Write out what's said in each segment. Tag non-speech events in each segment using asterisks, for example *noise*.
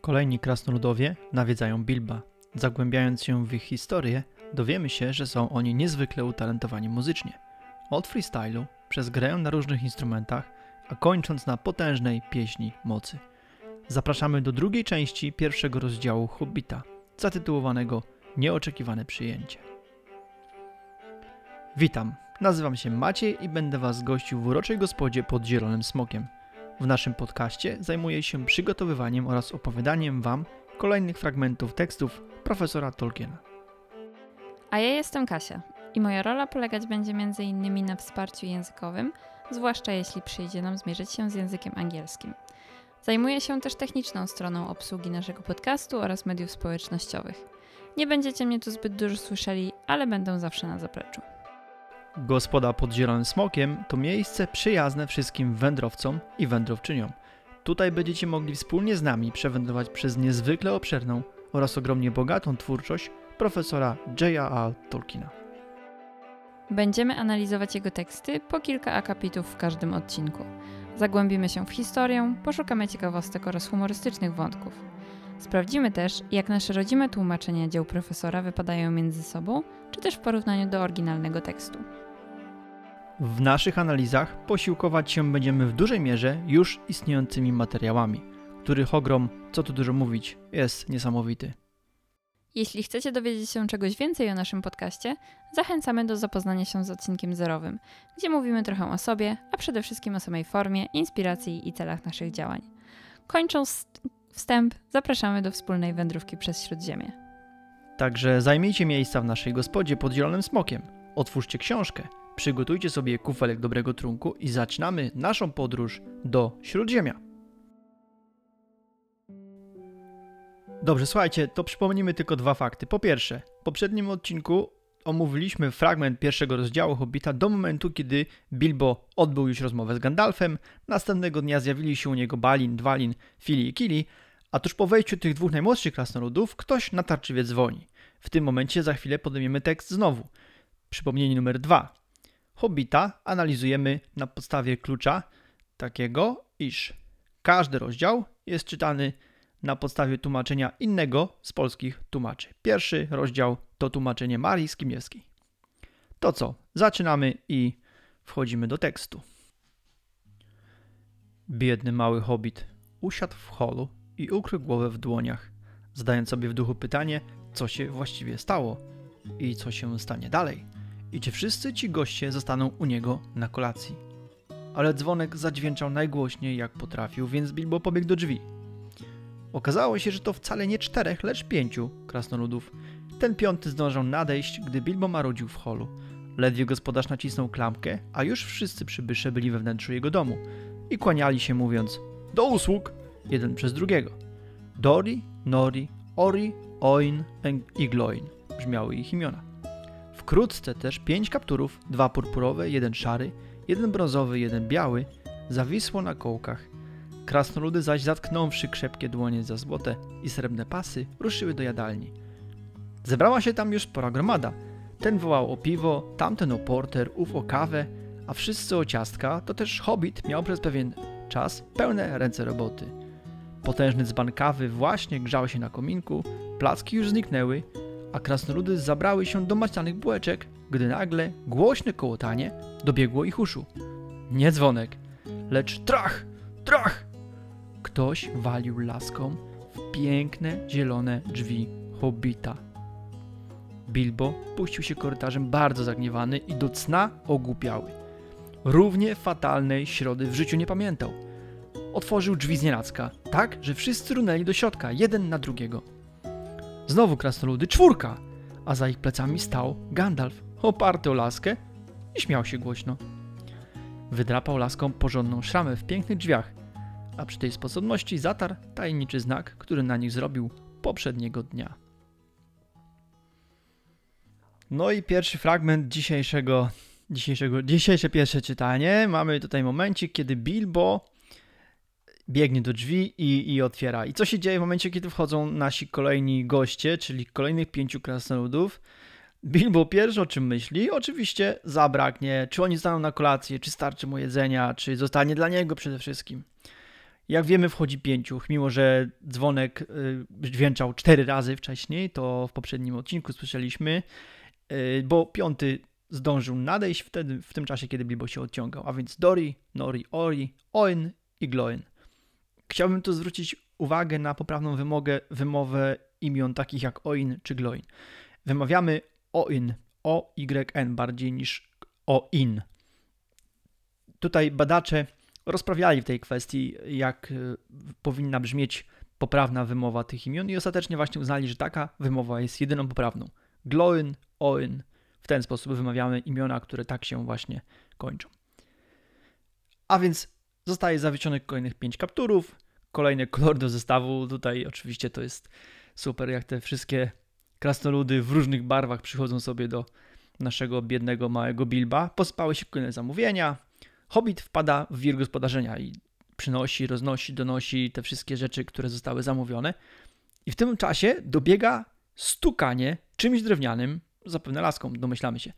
Kolejni krasnoludowie nawiedzają Bilba. Zagłębiając się w ich historię, dowiemy się, że są oni niezwykle utalentowani muzycznie. Od freestylu, przez grę na różnych instrumentach, a kończąc na potężnej pieśni mocy. Zapraszamy do drugiej części pierwszego rozdziału Hobbita, zatytułowanego Nieoczekiwane przyjęcie. Witam, nazywam się Maciej i będę Was gościł w uroczej gospodzie pod Zielonym Smokiem. W naszym podcaście zajmuję się przygotowywaniem oraz opowiadaniem Wam kolejnych fragmentów tekstów profesora Tolkiena. A ja jestem Kasia i moja rola polegać będzie m.in. na wsparciu językowym, zwłaszcza jeśli przyjdzie nam zmierzyć się z językiem angielskim. Zajmuję się też techniczną stroną obsługi naszego podcastu oraz mediów społecznościowych. Nie będziecie mnie tu zbyt dużo słyszeli, ale będę zawsze na zapleczu. Gospoda pod Zielonym Smokiem to miejsce przyjazne wszystkim wędrowcom i wędrowczyniom. Tutaj będziecie mogli wspólnie z nami przewędrować przez niezwykle obszerną oraz ogromnie bogatą twórczość profesora J.R.R. Tolkiena. Będziemy analizować jego teksty po kilka akapitów w każdym odcinku. Zagłębimy się w historię, poszukamy ciekawostek oraz humorystycznych wątków. Sprawdzimy też, jak nasze rodzime tłumaczenia dzieł profesora wypadają między sobą, czy też w porównaniu do oryginalnego tekstu. W naszych analizach posiłkować się będziemy w dużej mierze już istniejącymi materiałami, których ogrom, co tu dużo mówić, jest niesamowity. Jeśli chcecie dowiedzieć się czegoś więcej o naszym podcaście, zachęcamy do zapoznania się z odcinkiem zerowym, gdzie mówimy trochę o sobie, a przede wszystkim o samej formie, inspiracji i celach naszych działań. Kończąc wstęp, zapraszamy do wspólnej wędrówki przez Śródziemie. Także zajmijcie miejsca w naszej gospodzie pod zielonym smokiem. Otwórzcie książkę, przygotujcie sobie kufelek dobrego trunku i zaczynamy naszą podróż do Śródziemia. Dobrze, słuchajcie, to przypomnijmy tylko dwa fakty. Po pierwsze, w poprzednim odcinku omówiliśmy fragment pierwszego rozdziału Hobbita do momentu, kiedy Bilbo odbył już rozmowę z Gandalfem. Następnego dnia zjawili się u niego Balin, Dwalin, Fili i Kili, a tuż po wejściu tych dwóch najmłodszych krasnoludów ktoś natarczywie dzwoni. W tym momencie za chwilę podejmiemy tekst znowu. Przypomnienie numer dwa. Hobbita analizujemy na podstawie klucza takiego, iż każdy rozdział jest czytany na podstawie tłumaczenia innego z polskich tłumaczy. Pierwszy rozdział to tłumaczenie Marii Skimiewskiej. To co? Zaczynamy i wchodzimy do tekstu. Biedny mały hobbit usiadł w holu i ukrył głowę w dłoniach, zadając sobie w duchu pytanie, co się właściwie stało i co się stanie dalej, i czy wszyscy ci goście zostaną u niego na kolacji. Ale dzwonek zadźwięczał najgłośniej jak potrafił, więc Bilbo pobiegł do drzwi. Okazało się, że to wcale nie czterech, lecz pięciu krasnoludów. Ten piąty zdążył nadejść, gdy Bilbo marudził w holu. Ledwie gospodarz nacisnął klamkę, a już wszyscy przybysze byli we wnętrzu jego domu i kłaniali się mówiąc do usług, jeden przez drugiego. Dori, Nori, Ori, Oin i Gloin brzmiały ich imiona. Wkrótce też pięć kapturów, dwa purpurowe, jeden szary, jeden brązowy, jeden biały, zawisło na kołkach Krasnoludy zaś zatknąwszy krzepkie dłonie za złote i srebrne pasy, ruszyły do jadalni. Zebrała się tam już spora gromada. Ten wołał o piwo, tamten o porter, ów o kawę, a wszyscy o ciastka, to też hobbit miał przez pewien czas pełne ręce roboty. Potężny dzban kawy właśnie grzał się na kominku, placki już zniknęły, a krasnoludy zabrały się do maślanych bułeczek, gdy nagle głośne kołotanie dobiegło ich uszu. Nie dzwonek, lecz trach, trach! Ktoś walił laską w piękne, zielone drzwi Hobbita. Bilbo puścił się korytarzem bardzo zagniewany i do cna ogłupiały. Równie fatalnej środy w życiu nie pamiętał. Otworzył drzwi z nienacka, tak, że wszyscy runęli do środka, jeden na drugiego. Znowu krasnoludy, czwórka, a za ich plecami stał Gandalf, oparty o laskę i śmiał się głośno. Wydrapał laską porządną szramę w pięknych drzwiach, a przy tej sposobności zatarł tajemniczy znak, który na nich zrobił poprzedniego dnia. No i pierwszy fragment dzisiejszego, dzisiejszego, dzisiejsze pierwsze czytanie. Mamy tutaj momencik, kiedy Bilbo biegnie do drzwi i, i otwiera. I co się dzieje w momencie, kiedy wchodzą nasi kolejni goście, czyli kolejnych pięciu krasnoludów? Bilbo pierwszy o czym myśli? Oczywiście zabraknie, czy oni zostaną na kolację, czy starczy mu jedzenia, czy zostanie dla niego przede wszystkim. Jak wiemy, wchodzi pięciu, mimo że dzwonek y, dźwięczał cztery razy wcześniej, to w poprzednim odcinku słyszeliśmy, y, bo piąty zdążył nadejść wtedy, w tym czasie, kiedy Bilbo się odciągał, a więc Dori, Nori, Ori, Oin i Gloin. Chciałbym tu zwrócić uwagę na poprawną wymogę, wymowę imion takich jak Oin czy Gloin. Wymawiamy Oin, O-Y-N bardziej niż O-In. Tutaj badacze rozprawiali w tej kwestii, jak y, powinna brzmieć poprawna wymowa tych imion i ostatecznie właśnie uznali, że taka wymowa jest jedyną poprawną. Gloin, Oin. W ten sposób wymawiamy imiona, które tak się właśnie kończą. A więc zostaje zawieszonych kolejnych pięć kapturów, kolejny kolor do zestawu. Tutaj oczywiście to jest super, jak te wszystkie krasnoludy w różnych barwach przychodzą sobie do naszego biednego małego Bilba. Pospały się kolejne zamówienia. Hobbit wpada w wir gospodarzenia i przynosi, roznosi, donosi te wszystkie rzeczy, które zostały zamówione. I w tym czasie dobiega stukanie czymś drewnianym, zapewne laską, domyślamy się,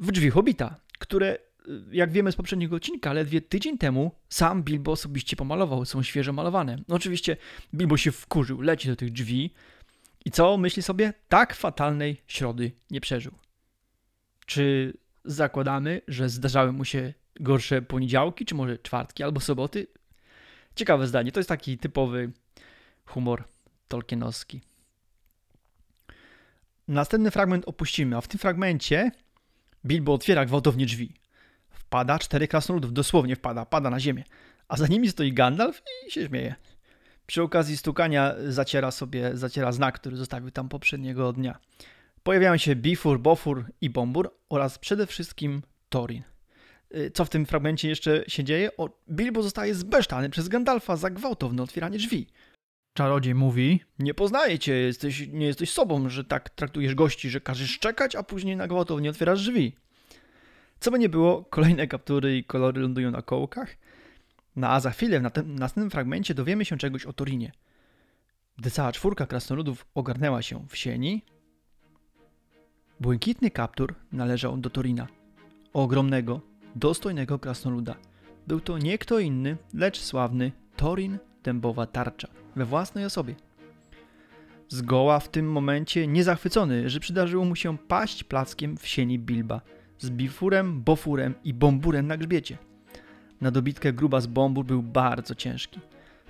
w drzwi Hobbita, które, jak wiemy z poprzedniego odcinka, ledwie tydzień temu sam Bilbo osobiście pomalował, są świeżo malowane. No oczywiście Bilbo się wkurzył, leci do tych drzwi i co myśli sobie? Tak fatalnej środy nie przeżył. Czy zakładamy, że zdarzały mu się gorsze poniedziałki, czy może czwartki albo soboty? Ciekawe zdanie. To jest taki typowy humor tolkienowski. Następny fragment opuścimy, a w tym fragmencie Bilbo otwiera gwałtownie drzwi. Wpada cztery krasnoludów, dosłownie wpada, pada na ziemię. A za nimi stoi Gandalf i się śmieje. Przy okazji stukania zaciera sobie, zaciera znak, który zostawił tam poprzedniego dnia. Pojawiają się Bifur, Bofur i Bombur oraz przede wszystkim Thorin. Y, Co w tym fragmencie jeszcze się dzieje? O, Bilbo zostaje zbesztany przez Gandalfa za gwałtowne otwieranie drzwi. Czarodziej mówi: Nie poznaję cię, jesteś, nie jesteś sobą, że tak traktujesz gości, że każesz czekać, a później na gwałtownie otwierasz drzwi. Co by nie było, kolejne kaptury i kolory lądują na kołkach. No a za chwilę, w następnym fragmencie, dowiemy się czegoś o Torinie. Gdy cała czwórka krasnoludów ogarnęła się w sieni, błękitny kaptur należał do Torina, ogromnego, dostojnego krasnoluda. Był to nie kto inny, lecz sławny Torin Dębowa Tarcza we własnej osobie. Zgoła w tym momencie niezachwycony, że przydarzyło mu się paść plackiem w sieni Bilba z bifurem, bofurem i bomburem na grzbiecie. Na dobitkę gruba z bombur był bardzo ciężki.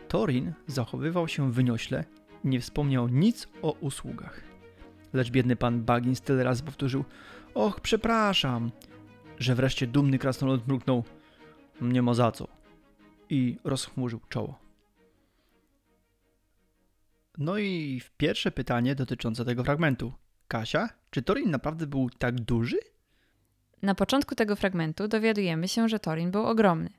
Torin zachowywał się wyniośle i nie wspomniał nic o usługach. Lecz biedny pan Baggins tyle razy powtórzył: Och, przepraszam, że wreszcie dumny krasnolud mruknął: Nie ma za co. I rozchmurzył czoło. No i pierwsze pytanie dotyczące tego fragmentu. Kasia, czy Torin naprawdę był tak duży? Na początku tego fragmentu dowiadujemy się, że Thorin był ogromny.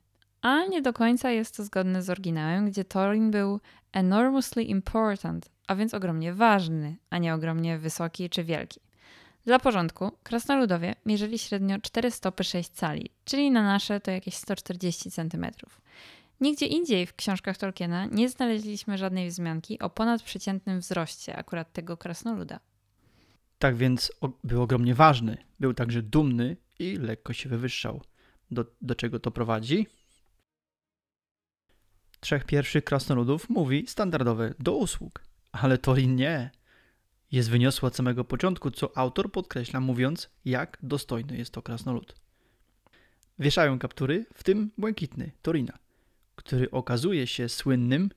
A nie do końca jest to zgodne z oryginałem, gdzie Thorin był enormously important, a więc ogromnie ważny, a nie ogromnie wysoki czy wielki. Dla porządku, krasnoludowie mierzyli średnio 4 stopy 6 cali, czyli na nasze to jakieś 140 cm. Nigdzie indziej w książkach Tolkiena nie znaleźliśmy żadnej wzmianki o ponadprzeciętnym wzroście akurat tego krasnoluda. Tak więc był ogromnie ważny. Był także dumny i lekko się wywyższał. Do, do czego to prowadzi? Trzech pierwszych krasnoludów mówi standardowe do usług, ale Torin nie. Jest wyniosła od samego początku, co autor podkreśla, mówiąc, jak dostojny jest to krasnolud. Wieszają kaptury, w tym błękitny Torina, który okazuje się słynnym,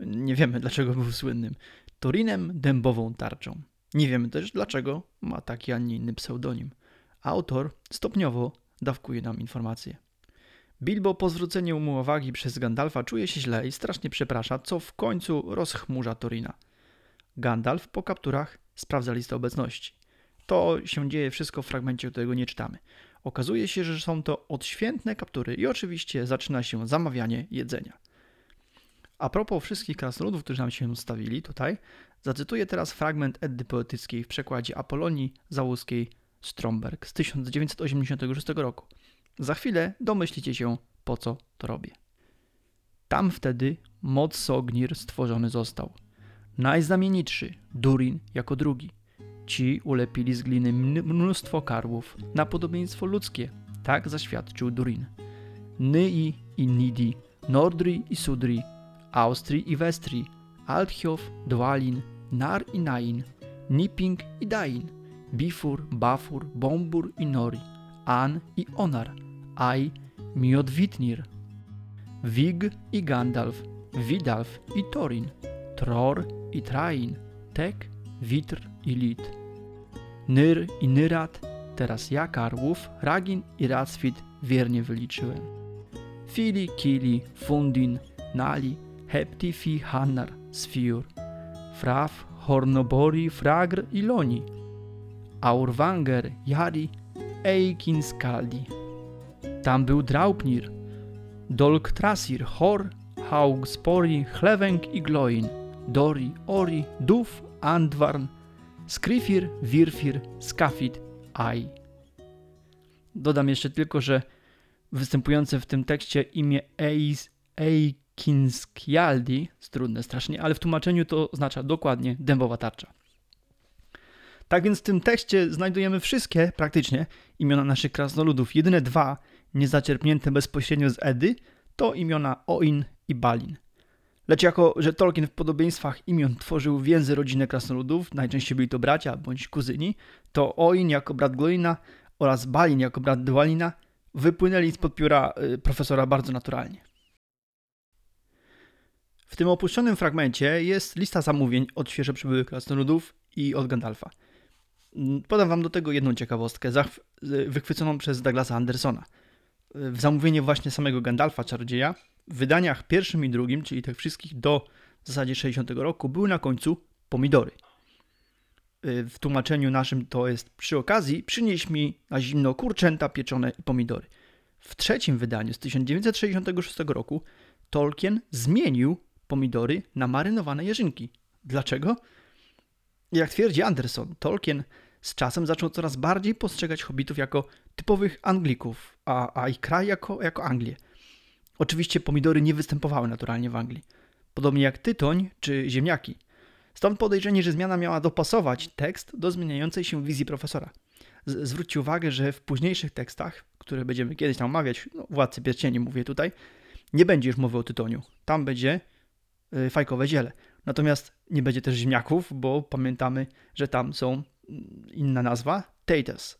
nie wiemy dlaczego był słynnym, Torinem dębową tarczą. Nie wiemy też dlaczego ma taki, a nie inny pseudonim. Autor stopniowo dawkuje nam informacje. Bilbo po zwróceniu mu uwagi przez Gandalfa czuje się źle i strasznie przeprasza, co w końcu rozchmurza Torina. Gandalf po kapturach sprawdza listę obecności. To się dzieje wszystko w fragmencie, którego nie czytamy. Okazuje się, że są to odświętne kaptury i oczywiście zaczyna się zamawianie jedzenia. A propos wszystkich krasnoludów, którzy nam się stawili tutaj, zacytuję teraz fragment Eddy Poetyckiej w przekładzie Apolonii Załuskiej Stromberg z 1986 roku. Za chwilę domyślicie się, po co to robię. Tam wtedy moc Sognir stworzony został. Najznamienitszy, Durin jako drugi. Ci ulepili z gliny mnóstwo karłów na podobieństwo ludzkie. Tak zaświadczył Durin. Nyi i Nidi, Nordri i Sudri, Austrii i Westrii, Althiof, Dwalin, Nar i Nain, Niping i Dain, Bifur, Bafur, Bombur i Nori, An i Onar, Ai, Miodwitnir, Wig i Gandalf, Widalf i Thorin, Tror i Train, Tek, Witr i Lid, Nyr i Nyrat, teraz ja Karłów, Ragin i Racwit wiernie wyliczyłem. Fili, Kili, Fundin, Nali, Hepti, Fi, Hannar, Sfiur, Fraf, Hornobori, Fragr i Loni, Aurwanger, Jari, Eikin, Skaldi. Tam był Draupnir, Dolk Trasir, Hor, Haug Spori, Chlewęg i Gloin, Dori, Ori, Duf, Andvarn, Skrifir, Wirfir, Skafit, Ai. Dodam jeszcze tylko, że występujące w tym tekście imię Eis, Eikinskialdi, trudne strasznie, ale w tłumaczeniu to oznacza dokładnie dębowa tarcza. Tak więc w tym tekście znajdujemy wszystkie, praktycznie, imiona naszych krasnoludów. Jedyne dwa, niezaczerpnięte bezpośrednio z Edy, to imiona Oin i Balin. Lecz jako, że Tolkien w podobieństwach imion tworzył więzy rodzinne krasnoludów, najczęściej byli to bracia bądź kuzyni, to Oin jako brat Gloina oraz Balin jako brat Dwalina wypłynęli spod pióra y, profesora bardzo naturalnie. W tym opuszczonym fragmencie jest lista zamówień od świeżo przybyłych krasnoludów i od Gandalfa. Podam wam do tego jedną ciekawostkę, wychwyconą przez Douglasa Andersona. W zamówienie właśnie samego Gandalfa, czarodzieja, w wydaniach pierwszym i drugim, czyli tych wszystkich do w zasadzie 60 roku, były na końcu pomidory. Y, W tłumaczeniu naszym to jest przy okazji przynieś mi na zimno kurczęta pieczone i pomidory. W trzecim wydaniu z 1966 roku Tolkien zmienił pomidory na marynowane jeżynki. Dlaczego? Jak twierdzi Anderson, Tolkien z czasem zaczął coraz bardziej postrzegać hobbitów jako typowych Anglików, a, a ich kraj jako, jako Anglię. Oczywiście pomidory nie występowały naturalnie w Anglii, podobnie jak tytoń czy ziemniaki. Stąd podejrzenie, że zmiana miała dopasować tekst do zmieniającej się wizji profesora. Z- zwróćcie uwagę, że w późniejszych tekstach, które będziemy kiedyś tam omawiać, no, Władcy Pierścieni mówię tutaj, nie będzie już mowy o tytoniu. Tam będzie y, fajkowe ziele. Natomiast nie będzie też ziemniaków, bo pamiętamy, że tam są inna nazwa, taters.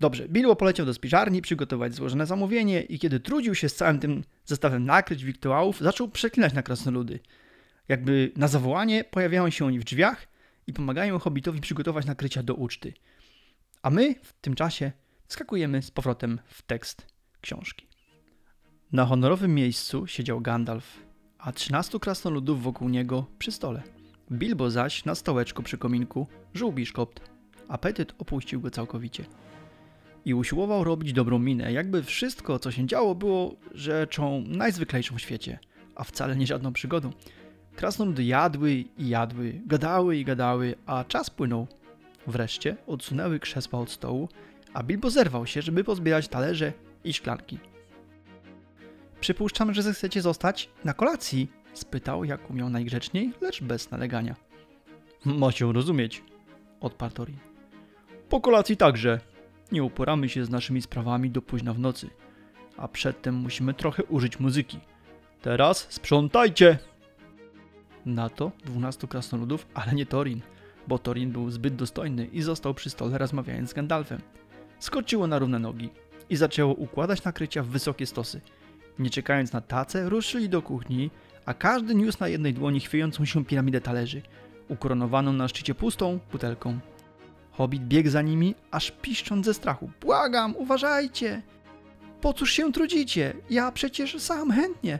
Dobrze, Bilbo poleciał do spiżarni przygotować złożone zamówienie i kiedy trudził się z całym tym zestawem nakryć wiktuałów, zaczął przeklinać na krasnoludy. Jakby na zawołanie pojawiają się oni w drzwiach i pomagają hobbitowi przygotować nakrycia do uczty. A my w tym czasie skakujemy z powrotem w tekst książki. Na honorowym miejscu siedział Gandalf, a trzynastu krasnoludów wokół niego przy stole. Bilbo zaś na stołeczku przy kominku żół biszkopt. Apetyt opuścił go całkowicie. I usiłował robić dobrą minę, jakby wszystko, co się działo, było rzeczą najzwyklejszą w świecie, a wcale nie żadną przygodą. Krasnoludy jadły i jadły, gadały i gadały, a czas płynął. Wreszcie odsunęły krzesła od stołu, a Bilbo zerwał się, żeby pozbierać talerze i szklanki. Przypuszczam, że zechcecie zostać na kolacji, spytał, jak umiał najgrzeczniej, lecz bez nalegania. Ma się rozumieć, odparł Thorin. Po kolacji także. Nie uporamy się z naszymi sprawami do późna w nocy, a przedtem musimy trochę użyć muzyki. Teraz sprzątajcie! Na to dwunastu krasnoludów, ale nie Thorin, bo Thorin był zbyt dostojny i został przy stole rozmawiając z Gandalfem. Skoczyło na równe nogi i zaczęło układać nakrycia w wysokie stosy. Nie czekając na tacę, ruszyli do kuchni, a każdy niósł na jednej dłoni chwiejącą się piramidę talerzy, ukoronowaną na szczycie pustą butelką. Hobbit biegł za nimi, aż piszcząc ze strachu. Błagam, uważajcie! Po cóż się trudzicie? Ja przecież sam chętnie.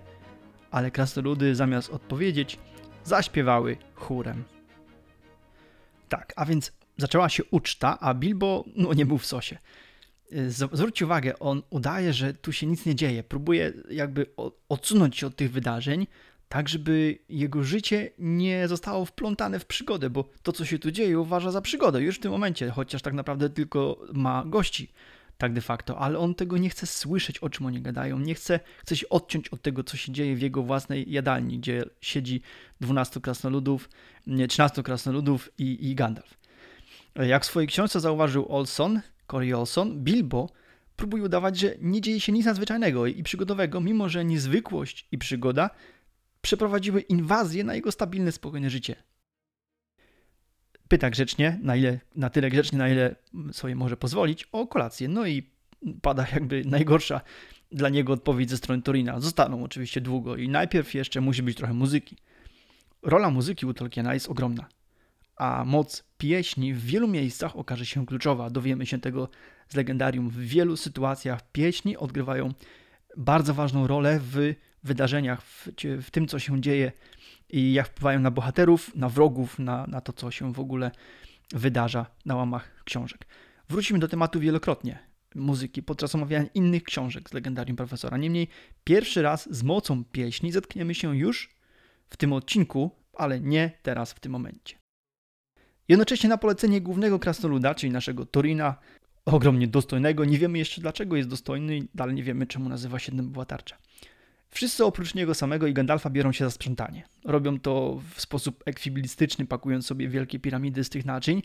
Ale krasnoludy zamiast odpowiedzieć, zaśpiewały chórem. Tak, a więc zaczęła się uczta, a Bilbo no, nie był w sosie. Z- Zwróćcie uwagę, on udaje, że tu się nic nie dzieje. Próbuje jakby odsunąć się od tych wydarzeń, tak żeby jego życie nie zostało wplątane w przygodę, bo to, co się tu dzieje, uważa za przygodę. Już w tym momencie, chociaż tak naprawdę tylko ma gości, tak de facto, ale on tego nie chce słyszeć, o czym oni gadają, nie chce, chce się odciąć od tego, co się dzieje w jego własnej jadalni, gdzie siedzi 12 krasnoludów, nie, 13 krasnoludów i, i Gandalf. Jak w swojej książce zauważył Olson, Corey Olson, Bilbo próbuje udawać, że nie dzieje się nic nadzwyczajnego i przygodowego, mimo że niezwykłość i przygoda przeprowadziły inwazję na jego stabilne, spokojne życie. Pyta grzecznie, na, ile, na tyle grzecznie, na ile sobie może pozwolić, o kolację. No i pada jakby najgorsza dla niego odpowiedź ze strony Torina. Zostaną oczywiście długo i najpierw jeszcze musi być trochę muzyki. Rola muzyki u Tolkiena jest ogromna, a moc pieśni w wielu miejscach okaże się kluczowa. Dowiemy się tego z legendarium. W wielu sytuacjach pieśni odgrywają bardzo ważną rolę w wydarzeniach, w, w tym, co się dzieje i jak wpływają na bohaterów, na wrogów, na, na to, co się w ogóle wydarza na łamach książek. Wrócimy do tematu wielokrotnie muzyki podczas omawiania innych książek z legendarium profesora. Niemniej pierwszy raz z mocą pieśni zetkniemy się już w tym odcinku, ale nie teraz w tym momencie. Jednocześnie na polecenie głównego krasnoluda, czyli naszego Torina, ogromnie dostojnego, nie wiemy jeszcze dlaczego jest dostojny, dalej nie wiemy czemu nazywa się była tarcza. Wszyscy oprócz niego samego i Gandalfa biorą się za sprzątanie. Robią to w sposób ekwibilistyczny, pakując sobie wielkie piramidy z tych naczyń,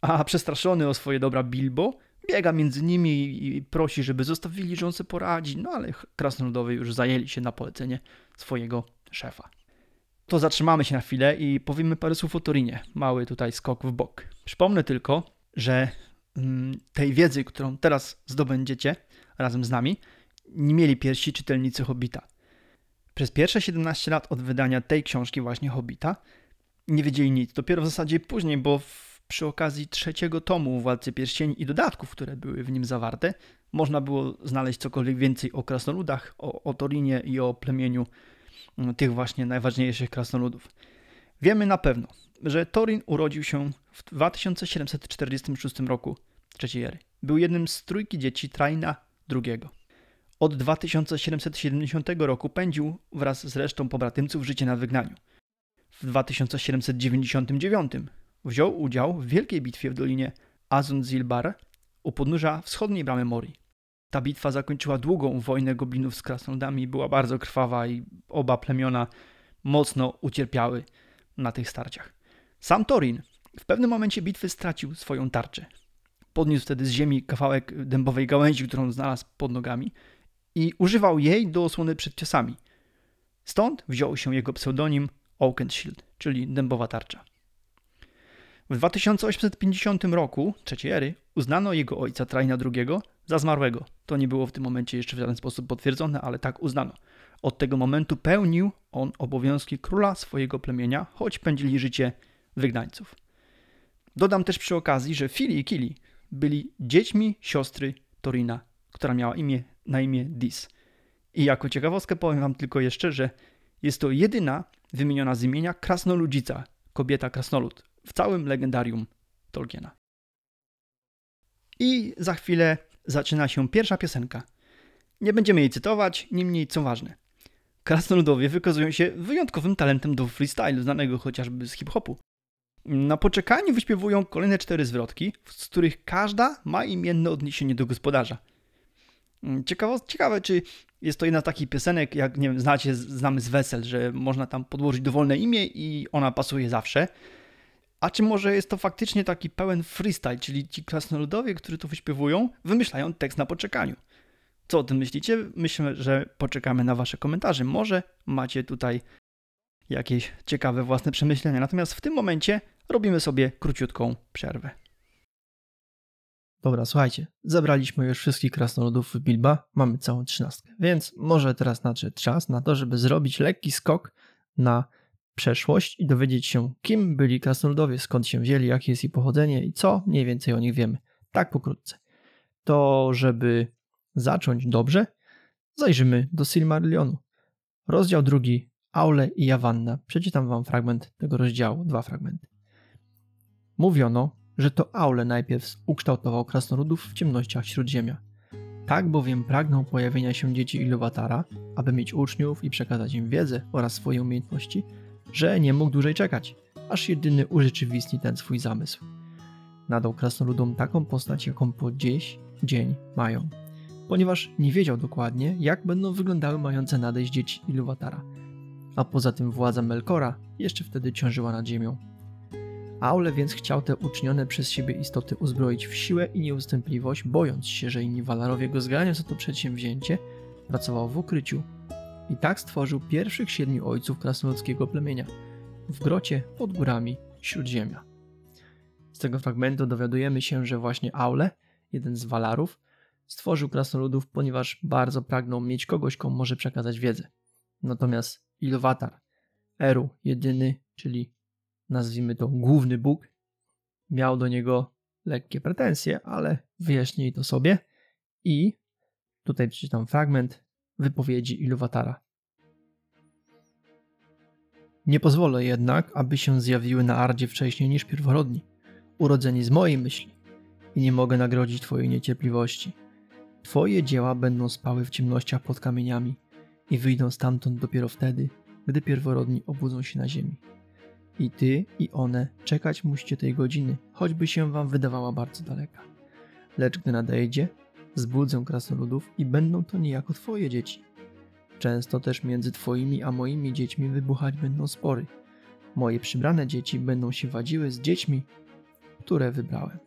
a przestraszony o swoje dobra Bilbo biega między nimi i prosi, żeby zostawili, że poradzi, no ale krasnoludowie już zajęli się na polecenie swojego szefa. To zatrzymamy się na chwilę i powiemy parę słów o Torinie. Mały tutaj skok w bok. Przypomnę tylko, że mm, tej wiedzy, którą teraz zdobędziecie razem z nami, nie mieli pierwsi czytelnicy Hobbita. Przez pierwsze 17 lat od wydania tej książki właśnie Hobbita nie wiedzieli nic. Dopiero w zasadzie później, bo w, przy okazji trzeciego tomu Władcy Pierścieni i dodatków, które były w nim zawarte, można było znaleźć cokolwiek więcej o krasnoludach, o, o Torinie i o plemieniu mm, tych właśnie najważniejszych krasnoludów. Wiemy na pewno, że Torin urodził się w 2746 roku trzeciej ery. Był jednym z trójki dzieci Traina II. Od 2770 roku pędził wraz z resztą pobratymców życie na wygnaniu. W 2799 wziął udział w wielkiej bitwie w dolinie Azun-Zilbar u podnóża wschodniej bramy Mori. Ta bitwa zakończyła długą wojnę goblinów z krasnoludami, była bardzo krwawa i oba plemiona mocno ucierpiały na tych starciach. Sam Torin w pewnym momencie bitwy stracił swoją tarczę. Podniósł wtedy z ziemi kawałek dębowej gałęzi, którą znalazł pod nogami i używał jej do osłony przed ciosami. Stąd wziął się jego pseudonim Oakenshield, czyli dębowa tarcza. W 2850 roku, trzeciej ery, uznano jego ojca Traina II za zmarłego. To nie było w tym momencie jeszcze w żaden sposób potwierdzone, ale tak uznano. Od tego momentu pełnił on obowiązki króla swojego plemienia, choć pędzili życie wygnańców. Dodam też przy okazji, że Fili i Kili byli dziećmi siostry Torina, która miała imię na imię Dis. I jako ciekawostkę powiem wam tylko jeszcze, że jest to jedyna wymieniona z imienia krasnoludzica, kobieta krasnolud, w całym legendarium Tolkiena. I za chwilę zaczyna się pierwsza piosenka. Nie będziemy jej cytować, niemniej co ważne. Krasnoludowie wykazują się wyjątkowym talentem do freestyle, znanego chociażby z hip-hopu. Na poczekaniu wyśpiewują kolejne cztery zwrotki, z których każda ma imienne odniesienie do gospodarza – ciekawe, ciekawe, czy jest to jedna z takich piosenek, jak nie wiem, znacie, znamy z wesel, że można tam podłożyć dowolne imię i ona pasuje zawsze. A czy może jest to faktycznie taki pełen freestyle, czyli ci krasnoludowie, którzy to wyśpiewują, wymyślają tekst na poczekaniu. Co o tym myślicie? Myślę, że poczekamy na Wasze komentarze. Może macie tutaj jakieś ciekawe własne przemyślenia. Natomiast w tym momencie robimy sobie króciutką przerwę. Dobra, słuchajcie, zebraliśmy już wszystkich krasnoludów w Bilba, mamy całą trzynastkę, więc może teraz nadszedł czas na to, żeby zrobić lekki skok na przeszłość i dowiedzieć się, kim byli krasnoludowie, skąd się wzięli, jakie jest ich pochodzenie i co mniej więcej o nich wiemy. Tak pokrótce. To, żeby zacząć dobrze, zajrzymy do Silmarillionu. Rozdział drugi, Aule i Jawanna. Przeczytam wam fragment tego rozdziału, dwa fragmenty. Mówiono, że to Aule najpierw ukształtował krasnoludów w ciemnościach Śródziemia. Tak bowiem pragnął pojawienia się dzieci Iluwatara, aby mieć uczniów i przekazać im wiedzę oraz swoje umiejętności, że nie mógł dłużej czekać, aż jedyny urzeczywistni ten swój zamysł. Nadał krasnoludom taką postać, jaką po dziś dzień mają, ponieważ nie wiedział dokładnie, jak będą wyglądały mające nadejść dzieci Iluwatara. A poza tym władza Melkora jeszcze wtedy ciążyła nad ziemią. Aule więc chciał te ucznione przez siebie istoty uzbroić w siłę i nieustępliwość, bojąc się, że inni Walarowie go zganią za to przedsięwzięcie, pracował w ukryciu i tak stworzył pierwszych siedmiu ojców krasnoludzkiego plemienia w grocie pod górami Śródziemia. Z tego fragmentu dowiadujemy się, że właśnie Aule, jeden z Walarów, stworzył krasnoludów, ponieważ bardzo pragnął mieć kogoś, komu może przekazać wiedzę. Natomiast Iluvatar, Eru, jedyny, czyli nazwijmy to główny Bóg, miał do niego lekkie pretensje, ale wyjaśnij to sobie i tutaj przeczytam fragment wypowiedzi Iluvatara. Nie pozwolę jednak, aby się zjawiły na Ardzie wcześniej niż pierworodni, urodzeni z mojej myśli i nie mogę nagrodzić Twojej niecierpliwości. Twoje dzieła będą spały w ciemnościach pod kamieniami i wyjdą stamtąd dopiero wtedy, gdy pierworodni obudzą się na ziemi. I ty, i one czekać musicie tej godziny, choćby się wam wydawała bardzo daleka. Lecz gdy nadejdzie, zbudzę krasnoludów i będą to niejako twoje dzieci. Często też między twoimi a moimi dziećmi wybuchać będą spory. Moje przybrane dzieci będą się wadziły z dziećmi, które wybrałem.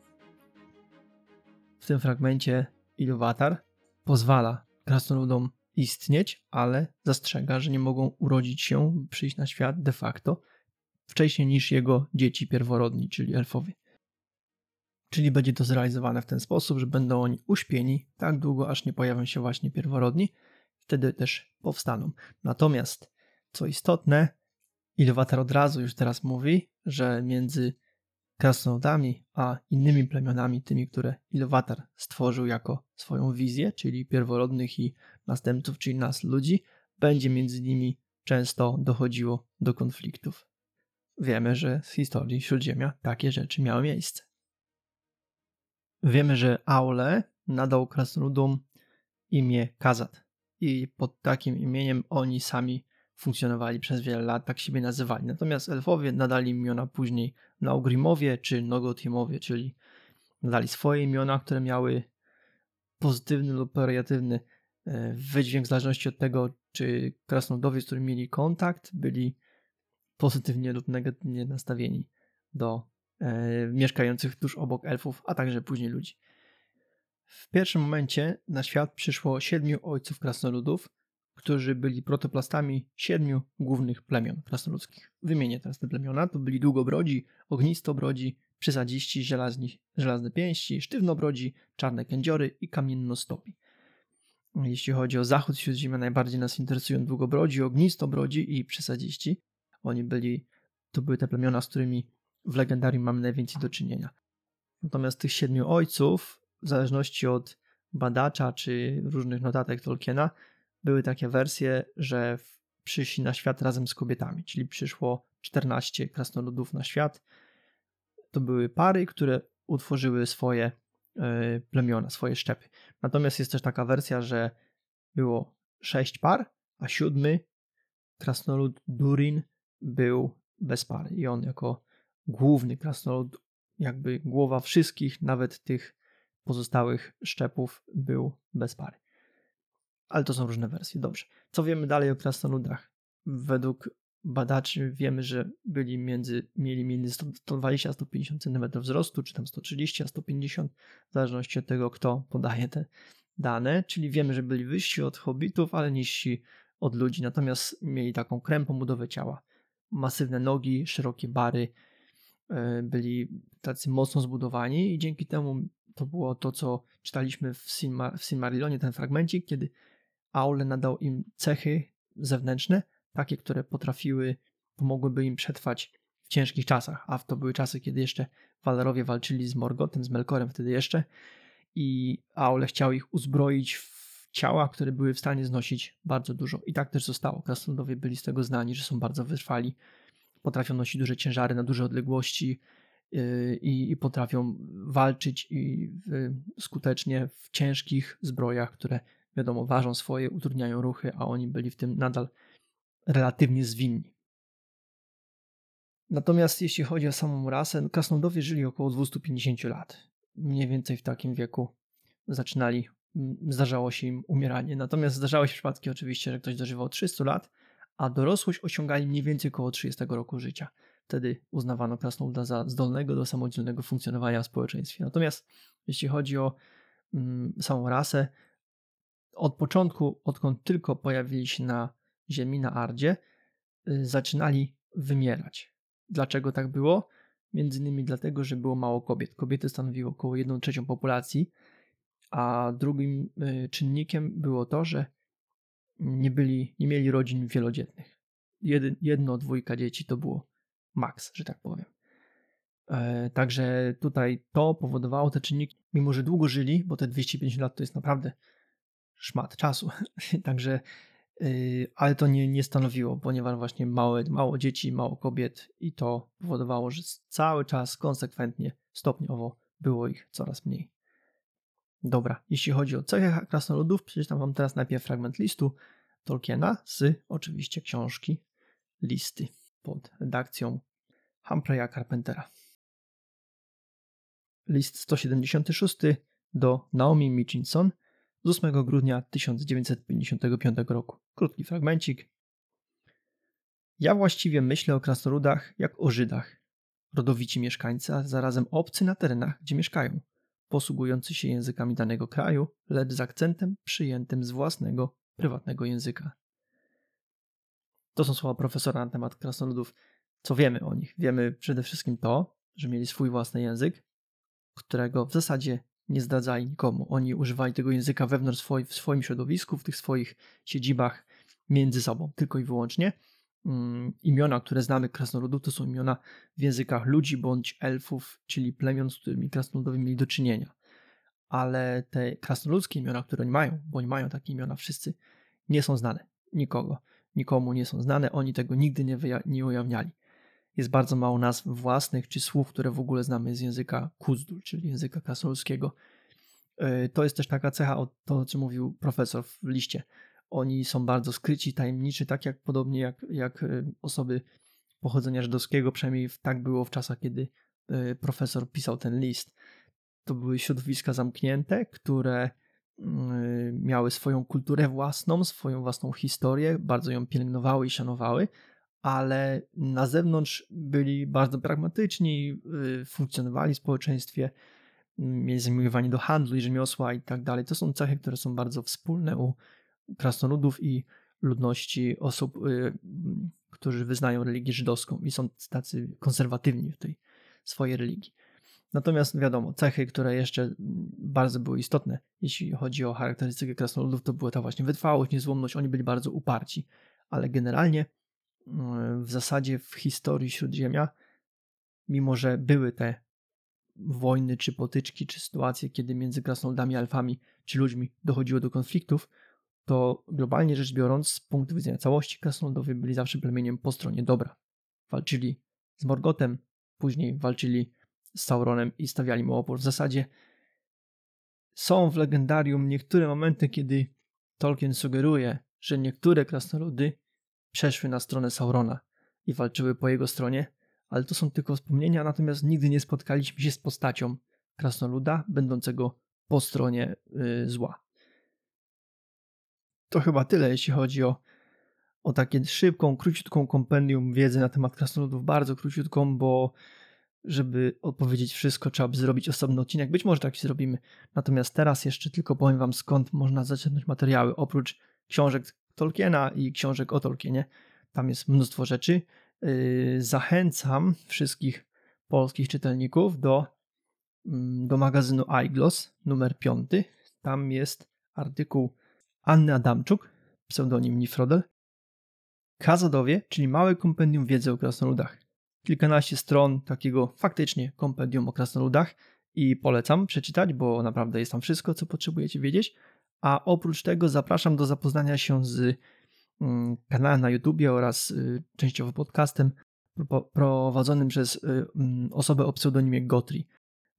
W tym fragmencie Iluvatar pozwala krasnoludom istnieć, ale zastrzega, że nie mogą urodzić się, przyjść na świat de facto wcześniej niż jego dzieci pierworodni, czyli elfowie. Czyli będzie to zrealizowane w ten sposób, że będą oni uśpieni tak długo, aż nie pojawią się właśnie pierworodni, wtedy też powstaną. Natomiast, co istotne, Iluvatar od razu już teraz mówi, że między krasnoludami a innymi plemionami, tymi, które Iluvatar stworzył jako swoją wizję, czyli pierworodnych i następców, czyli nas ludzi, będzie między nimi często dochodziło do konfliktów. Wiemy, że z historii Śródziemia takie rzeczy miały miejsce. Wiemy, że Aule nadał krasnoludom imię Kazat i pod takim imieniem oni sami funkcjonowali przez wiele lat, tak siebie nazywali. Natomiast elfowie nadali imiona później Naugrymowie czy Nogotimowie, czyli nadali swoje imiona, które miały pozytywny lub negatywny e, wydźwięk w zależności od tego, czy krasnoludowie, z którymi mieli kontakt, byli pozytywnie lub negatywnie nastawieni do e, mieszkających tuż obok elfów, a także później ludzi. W pierwszym momencie na świat przyszło siedmiu ojców krasnoludów, którzy byli protoplastami siedmiu głównych plemion krasnoludzkich. Wymienię teraz te plemiona. To byli długobrodzi, ognistobrodzi, przysadziści, żelazni, żelazne pięści, sztywnobrodzi, czarne kędziory i kamiennostopi. Jeśli chodzi o zachód Śródziemia, najbardziej nas interesują długobrodzi, ognistobrodzi i przysadziści. Oni byli, to były te plemiona, z którymi w legendarium mamy najwięcej do czynienia. Natomiast tych siedmiu ojców, w zależności od badacza czy różnych notatek Tolkiena, były takie wersje, że przyszli na świat razem z kobietami, czyli przyszło 14 krasnoludów na świat. To były pary, które utworzyły swoje e, plemiona, swoje szczepy. Natomiast jest też taka wersja, że było sześć par, a siódmy krasnolud Durin był bez pary i on jako główny krasnolud, jakby głowa wszystkich, nawet tych pozostałych szczepów, był bez pary. Ale to są różne wersje. Dobrze. Co wiemy dalej o krasnoludach? Według badaczy wiemy, że byli między, mieli między 120 a 150 cm wzrostu, czy tam 130 a 150, w zależności od tego, kto podaje te dane. Czyli wiemy, że byli wyżsi od hobbitów, ale niżsi od ludzi. Natomiast mieli taką krępą budowę ciała masywne nogi, szerokie bary, e, byli tacy mocno zbudowani i dzięki temu to było to, co czytaliśmy w, Silmar w Silmarillonie, ten fragmencik, kiedy Aule nadał im cechy zewnętrzne, takie, które potrafiły, pomogłyby im przetrwać w ciężkich czasach, a to były czasy, kiedy jeszcze Walerowie walczyli z Morgotem, z Melkorem wtedy jeszcze i Aule chciał ich uzbroić w ciała, które były w stanie znosić bardzo dużo. I tak też zostało. Krasnoludowie byli z tego znani, że są bardzo wytrwali, potrafią nosić duże ciężary na duże odległości yy, i, i potrafią walczyć i skutecznie w ciężkich zbrojach, które wiadomo ważą swoje, utrudniają ruchy, a oni byli w tym nadal relatywnie zwinni. Natomiast jeśli chodzi o samą rasę, krasnoludowie żyli około 250 lat. Mniej więcej w takim wieku zaczynali zdarzało się im umieranie. Natomiast zdarzały się przypadki oczywiście, że ktoś dożywał 300 lat, a dorosłość osiągali mniej więcej około 30 roku życia. Wtedy uznawano krasnoluda za zdolnego do samodzielnego funkcjonowania w społeczeństwie. Natomiast jeśli chodzi o mm, samą rasę, od początku, odkąd tylko pojawili się na ziemi na Ardzie y, zaczynali wymierać. Dlaczego tak było? Między innymi dlatego, że było mało kobiet. Kobiety stanowiły około 1 trzecią populacji, a drugim y, czynnikiem było to, że nie, byli, nie mieli rodzin wielodzietnych. Jedno, dwójka dzieci to było maks, że tak powiem. E, także tutaj to powodowało te czynniki, mimo że długo żyli, bo te 250 lat to jest naprawdę szmat czasu. *laughs* Także, yy, ale to nie, nie stanowiło, ponieważ właśnie małe, mało dzieci, mało kobiet i to powodowało, że cały czas konsekwentnie, stopniowo było ich coraz mniej. Dobra, jeśli chodzi o cechy krasnoludów, przeczytam wam teraz najpierw fragment listu Tolkiena z oczywiście książki Listy pod redakcją Humphreya Carpentera. List 176 do Naomi Mitchinson z 8 grudnia 1955 roku. Krótki fragmencik. Ja właściwie myślę o krasnoludach jak o Żydach. Rodowici mieszkańcy, a zarazem obcy na terenach, gdzie mieszkają, posługujący się językami danego kraju, lecz z akcentem przyjętym z własnego, prywatnego języka. To są słowa profesora na temat krasnoludów. Co wiemy o nich? Wiemy przede wszystkim to, że mieli swój własny język, którego w zasadzie nie zdradzali nikomu. Oni używali tego języka wewnątrz swoi, w swoim środowisku, w tych swoich siedzibach między sobą, tylko i wyłącznie. Um, imiona, które znamy krasnoludów, to są imiona w językach ludzi bądź elfów, czyli plemion, z którymi krasnoludowie mieli do czynienia. Ale te krasnoludzkie imiona, które oni mają, bo oni mają takie imiona wszyscy, nie są znane nikogo. Nikomu nie są znane, oni tego nigdy nie, nie ujawniali jest bardzo mało nazw własnych czy słów, które w ogóle znamy z języka kuzdul, czyli języka krasnoludzkiego. E, to jest też taka cecha, o to, co mówił profesor w liście. Oni są bardzo skryci, tajemniczy, tak jak podobnie jak, jak e, osoby pochodzenia żydowskiego, przynajmniej tak było w czasach, kiedy e, profesor pisał ten list. To były środowiska zamknięte, które mm, miały swoją kulturę własną, swoją własną historię, bardzo ją pielęgnowały i szanowały, ale na zewnątrz byli bardzo pragmatyczni, funkcjonowali w społeczeństwie, mieli zamiłowanie do handlu i rzemiosła i tak dalej. To są cechy, które są bardzo wspólne u krasnoludów i ludności osób, y, którzy wyznają religię żydowską i są tacy konserwatywni w tej swojej religii. Natomiast wiadomo, cechy, które jeszcze bardzo były istotne, jeśli chodzi o charakterystykę krasnoludów, to była ta właśnie wytrwałość, niezłomność. Oni byli bardzo uparci, ale generalnie w zasadzie w historii Śródziemia, mimo że były te wojny, czy potyczki, czy sytuacje, kiedy między krasnoludami, alfami, czy ludźmi dochodziło do konfliktów, to globalnie rzecz biorąc, z punktu widzenia całości, krasnoludowie byli zawsze plemieniem po stronie dobra. Walczyli z Morgotem, później walczyli z Sauronem i stawiali mu opór. W zasadzie są w legendarium niektóre momenty, kiedy Tolkien sugeruje, że niektóre krasnoludy przeszły na stronę Saurona i walczyły po jego stronie, ale to są tylko wspomnienia, natomiast nigdy nie spotkaliśmy się z postacią krasnoluda będącego po stronie yy, zła. To chyba tyle, jeśli chodzi o, o takie szybką, króciutką kompendium wiedzy na temat krasnoludów, bardzo króciutką, bo żeby odpowiedzieć wszystko, trzeba by zrobić osobny odcinek. Być może tak zrobimy. Natomiast teraz jeszcze tylko powiem Wam, skąd można zaczerpnąć materiały. Oprócz książek Tolkiena i książek o Tolkienie. Tam jest mnóstwo rzeczy. Yy, zachęcam wszystkich polskich czytelników do, mm, do magazynu iGloss numer 5. Tam jest artykuł Anny Adamczuk, pseudonim Nifrodel. Kazadowie, czyli małe kompendium wiedzy o krasnoludach. Kilkanaście stron takiego faktycznie kompendium o krasnoludach i polecam przeczytać, bo naprawdę jest tam wszystko, co potrzebujecie wiedzieć. A oprócz tego zapraszam do zapoznania się z mm, kanałem na YouTubie oraz y, częściowo podcastem prowadzonym przez y, mm, osobę o pseudonimie Gotri.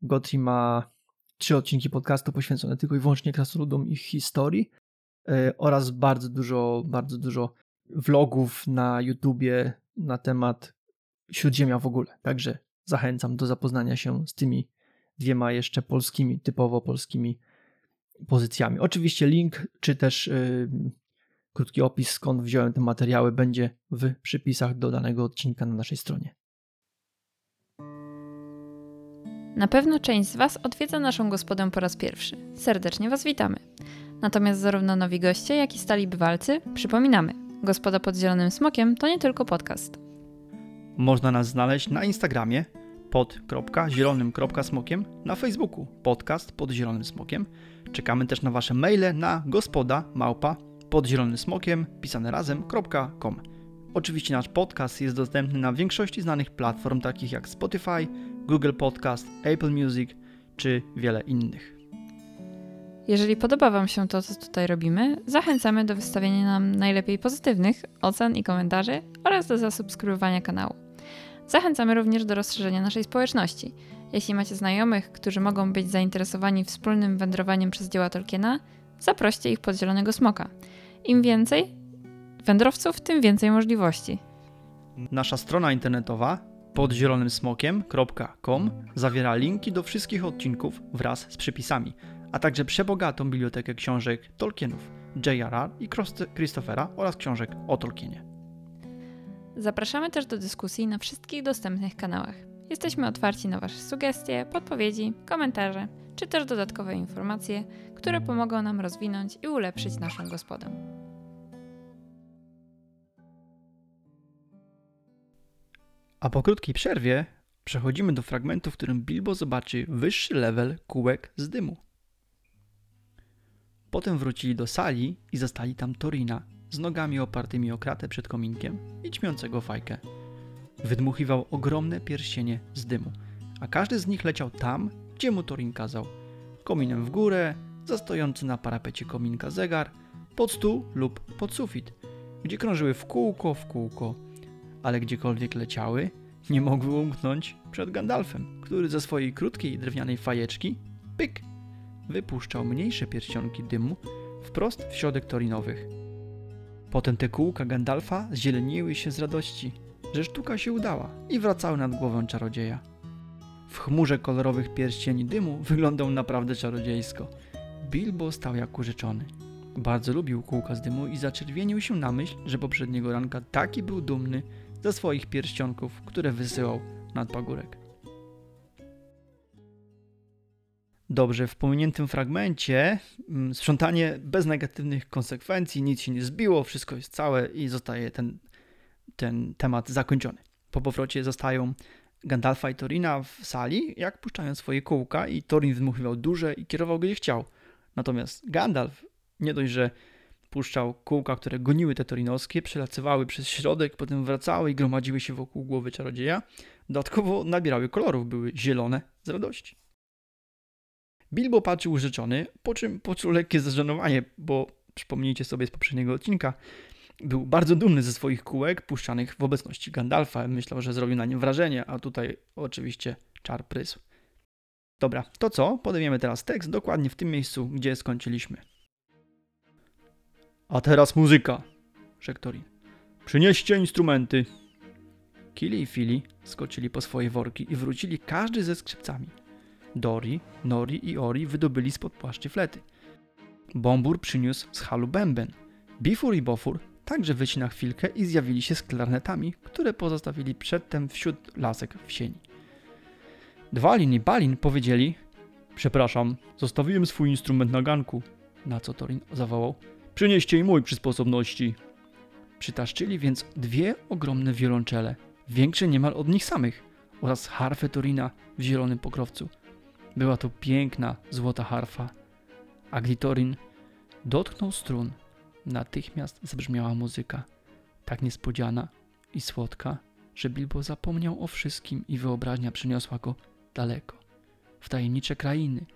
Gotri ma trzy odcinki podcastu poświęcone tylko i wyłącznie krasnoludom i ich historii oraz bardzo dużo, bardzo dużo vlogów na YouTubie na temat Śródziemia w ogóle. Także zachęcam do zapoznania się z tymi dwiema jeszcze polskimi, typowo polskimi pozycjami. Oczywiście link, czy też yy, krótki opis, skąd wziąłem te materiały, będzie w przypisach do danego odcinka na naszej stronie. Na pewno część z Was odwiedza naszą gospodę po raz pierwszy. Serdecznie Was witamy. Natomiast zarówno nowi goście, jak i stali bywalcy, przypominamy, Gospoda pod Zielonym Smokiem to nie tylko podcast. Można nas znaleźć na Instagramie pod.zielonym.smokiem, na Facebooku podcast pod Zielonym Smokiem. Czekamy też na Wasze maile na gospoda małpa pod zielonym smokiem pisane razem.com. Oczywiście nasz podcast jest dostępny na większości znanych platform takich jak Spotify, Google Podcast, Apple Music czy wiele innych. Jeżeli podoba Wam się to, co tutaj robimy, zachęcamy do wystawienia nam najlepiej pozytywnych ocen i komentarzy oraz do zasubskrybowania kanału. Zachęcamy również do rozszerzenia naszej społeczności. Jeśli macie znajomych, którzy mogą być zainteresowani wspólnym wędrowaniem przez dzieła Tolkiena, zaproście ich pod Zielonego Smoka. Im więcej wędrowców, tym więcej możliwości. Nasza strona internetowa podzielonym.smokiem.com zawiera linki do wszystkich odcinków wraz z przypisami, a także przebogatą bibliotekę książek Tolkienów, J.R.R. i Christophera oraz książek o Tolkienie. Zapraszamy też do dyskusji na wszystkich dostępnych kanałach. Jesteśmy otwarci na Wasze sugestie, podpowiedzi, komentarze, czy też dodatkowe informacje, które pomogą nam rozwinąć i ulepszyć naszą gospodę. A po krótkiej przerwie przechodzimy do fragmentu, w którym Bilbo zobaczy wyższy level kółek z dymu. Potem wrócili do sali i zastali tam Torina z nogami opartymi o kratę przed kominkiem i ćmiącego fajkę. Wydmuchiwał ogromne pierścienie z dymu, a każdy z nich leciał tam, gdzie mu Torin kazał. Kominem w górę, zastojący na parapecie kominka zegar, pod stół lub pod sufit, gdzie krążyły w kółko, w kółko, ale gdziekolwiek leciały, nie mogły umknąć przed Gandalfem, który ze swojej krótkiej drewnianej fajeczki, pyk, wypuszczał mniejsze pierścionki dymu wprost w środek torinowych. Potem te kółka Gandalfa zieleniły się z radości, że sztuka się udała i wracały nad głowę czarodzieja. W chmurze kolorowych pierścieni dymu wyglądał naprawdę czarodziejsko. Bilbo stał jak urzeczony. Bardzo lubił kółka z dymu i zaczerwienił się na myśl, że poprzedniego ranka taki był dumny ze swoich pierścionków, które wysyłał nad pagórek. Dobrze, w pominiętym fragmencie mm, sprzątanie bez negatywnych konsekwencji, nic się nie zbiło, wszystko jest całe i zostaje ten, ten temat zakończony. Po powrocie zostają Gandalfa i Torina w sali, jak puszczają swoje kółka i Torin wdmuchiwał duże i kierował gdzie chciał. Natomiast Gandalf nie dość, że puszczał kółka, które goniły te torinowskie, przelacywały przez środek, potem wracały i gromadziły się wokół głowy czarodzieja. Dodatkowo nabierały kolorów, były zielone z radości. Bilbo patrzył urzeczony, po czym poczuł lekkie zażenowanie, bo przypomnijcie sobie z poprzedniego odcinka, był bardzo dumny ze swoich kółek puszczanych w obecności Gandalfa. Myślał, że zrobił na nim wrażenie, a tutaj oczywiście czar prysł. Dobra, to co? Podejmiemy teraz tekst dokładnie w tym miejscu, gdzie skończyliśmy. A teraz muzyka, rzekł Torin. Przynieście instrumenty. Kili i Fili skoczyli po swoje worki i wrócili każdy ze skrzypcami. Dori, Nori i Ori wydobyli spod płaszczy flety. Bombur przyniósł z halu bęben. Bifur i Bofur także wyszli na chwilkę i zjawili się z klarnetami, które pozostawili przedtem wśród lasek w sieni. Dwalin i Balin powiedzieli Przepraszam, zostawiłem swój instrument na ganku. Na co Torin zawołał Przynieście i mój przy sposobności. Przytaszczyli więc dwie ogromne wiolonczele, większe niemal od nich samych, oraz harfę Torina w zielonym pokrowcu. Była to piękna, złota harfa. A gdy Torin dotknął strun, natychmiast zabrzmiała muzyka, tak niespodziana i słodka, że Bilbo zapomniał o wszystkim i wyobraźnia przyniosła go daleko, w tajemnicze krainy,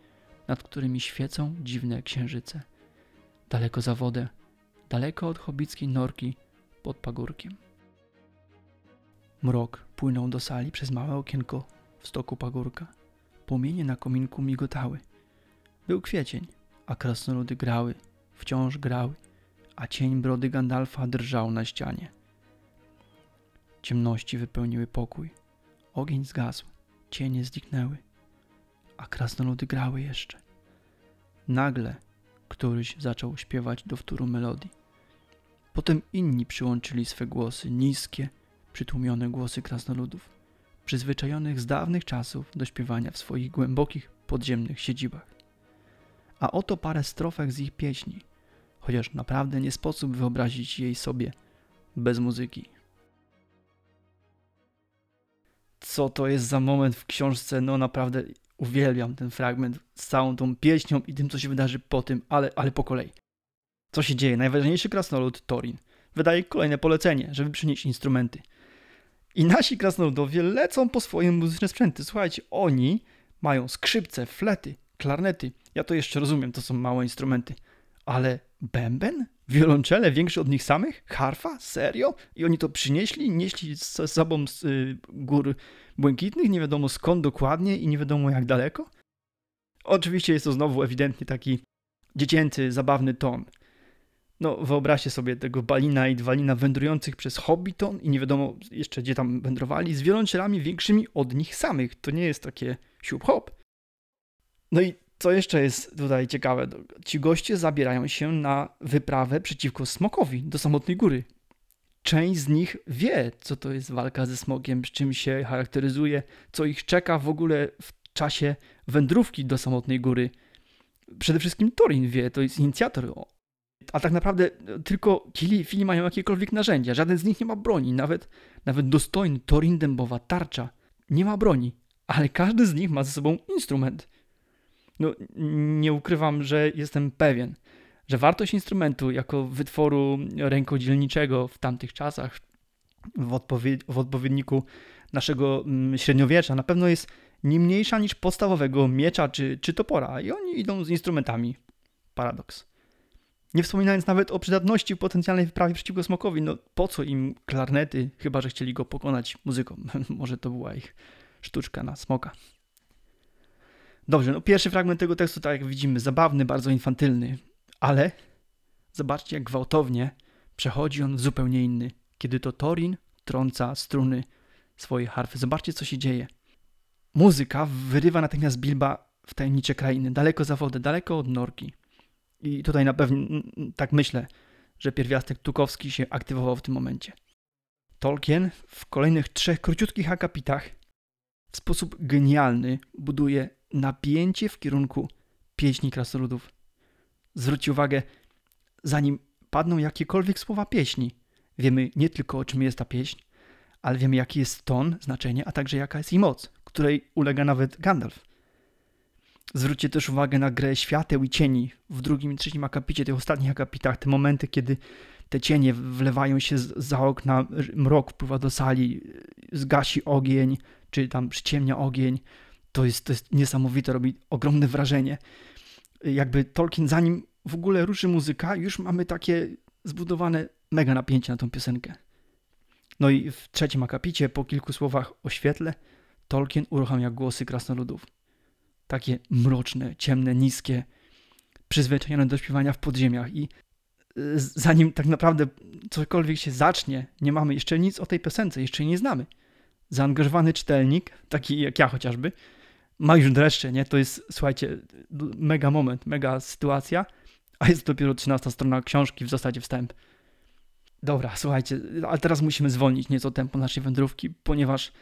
nad którymi świecą dziwne księżyce daleko za wodę, daleko od hobickiej norki pod pagórkiem. Mrok płynął do sali przez małe okienko w stoku pagórka. Płomienie na kominku migotały. Był kwiecień, a krasnoludy grały, wciąż grały, a cień brody Gandalfa drżał na ścianie. Ciemności wypełniły pokój. Ogień zgasł, cienie zniknęły, a krasnoludy grały jeszcze. Nagle Któryś zaczął śpiewać do wtóru melodii. Potem inni przyłączyli swe głosy, niskie, przytłumione głosy krasnoludów, przyzwyczajonych z dawnych czasów do śpiewania w swoich głębokich, podziemnych siedzibach. A oto parę strofek z ich pieśni, chociaż naprawdę nie sposób wyobrazić jej sobie bez muzyki. Co to jest za moment w książce? No naprawdę uwielbiam ten fragment z całą tą pieśnią i tym, co się wydarzy po tym, ale, ale po kolei. Co się dzieje? Najważniejszy krasnolud, Torin, wydaje kolejne polecenie, żeby przynieść instrumenty. I nasi krasnoludowie lecą po swoje muzyczne sprzęty. Słuchajcie, oni mają skrzypce, flety, klarnety. Ja to jeszcze rozumiem, to są małe instrumenty. Ale bęben? Wiolonczele większe od nich samych? Harfa? Serio? I oni to przynieśli? Nieśli ze sobą z y, gór błękitnych? Nie wiadomo skąd dokładnie i nie wiadomo jak daleko? Oczywiście jest to znowu ewidentnie taki dziecięcy, zabawny ton. No, wyobraźcie sobie tego Balina i Dwalina wędrujących przez Hobbiton i nie wiadomo jeszcze gdzie tam wędrowali, z wiolonczelami większymi od nich samych. To nie jest takie siup hop. No i co jeszcze jest tutaj ciekawe, ci goście zabierają się na wyprawę przeciwko smokowi do samotnej góry. Część z nich wie, co to jest walka ze smogiem, z czym się charakteryzuje, co ich czeka w ogóle w czasie wędrówki do samotnej góry. Przede wszystkim Torin wie, to jest inicjator. A tak naprawdę tylko ci fili mają jakiekolwiek narzędzia. Żaden z nich nie ma broni. Nawet, nawet dostojny Torin dębowa tarcza nie ma broni. Ale każdy z nich ma ze sobą instrument. No, nie ukrywam, że jestem pewien, że wartość instrumentu jako wytworu rękodzielniczego w tamtych czasach, w, odpowied w odpowiedniku naszego mm, średniowiecza, na pewno jest nie mniejsza niż podstawowego miecza czy, czy topora. I oni idą z instrumentami. Paradoks. Nie wspominając nawet o przydatności potencjalnej wyprawie przeciwko smokowi. No po co im klarnety, chyba że chcieli go pokonać muzyką. *laughs* Może to była ich sztuczka na smoka. Dobrze, no pierwszy fragment tego tekstu, tak jak widzimy, zabawny, bardzo infantylny, ale zobaczcie, jak gwałtownie przechodzi on w zupełnie inny, kiedy to Torin trąca struny swojej harfy. Zobaczcie, co się dzieje. Muzyka wyrywa natychmiast Bilba w tajemnicze krainy, daleko za wodę, daleko od norki. I tutaj na pewno tak myślę, że pierwiastek tukowski się aktywował w tym momencie. Tolkien w kolejnych trzech króciutkich akapitach w sposób genialny buduje napięcie w kierunku pieśni krasnoludów. Zwróćcie uwagę, zanim padną jakiekolwiek słowa pieśni, wiemy nie tylko o czym jest ta pieśń, ale wiemy jaki jest ton, znaczenie, a także jaka jest jej moc, której ulega nawet Gandalf. Zwróćcie też uwagę na grę świateł i cieni w drugim i trzecim akapicie, tych ostatnich akapitach, te momenty, kiedy te cienie wlewają się za okna, mrok wpływa do sali, zgasi ogień, czy tam przyciemnia ogień. To jest, to jest niesamowite, robi ogromne wrażenie. Jakby Tolkien, zanim w ogóle ruszy muzyka, już mamy takie zbudowane mega napięcie na tą piosenkę. No i w trzecim akapicie, po kilku słowach o świetle, Tolkien uruchamia głosy krasnoludów. Takie mroczne, ciemne, niskie, przyzwyczajone do śpiewania w podziemiach i y, zanim tak naprawdę cokolwiek się zacznie, nie mamy jeszcze nic o tej piosence, jeszcze jej nie znamy. Zaangażowany czytelnik, taki jak ja chociażby, ma już dreszcze, nie? To jest, słuchajcie, mega moment, mega sytuacja, a jest dopiero 13 strona książki, w zasadzie wstęp. Dobra, słuchajcie, ale teraz musimy zwolnić nieco tempo naszej wędrówki, ponieważ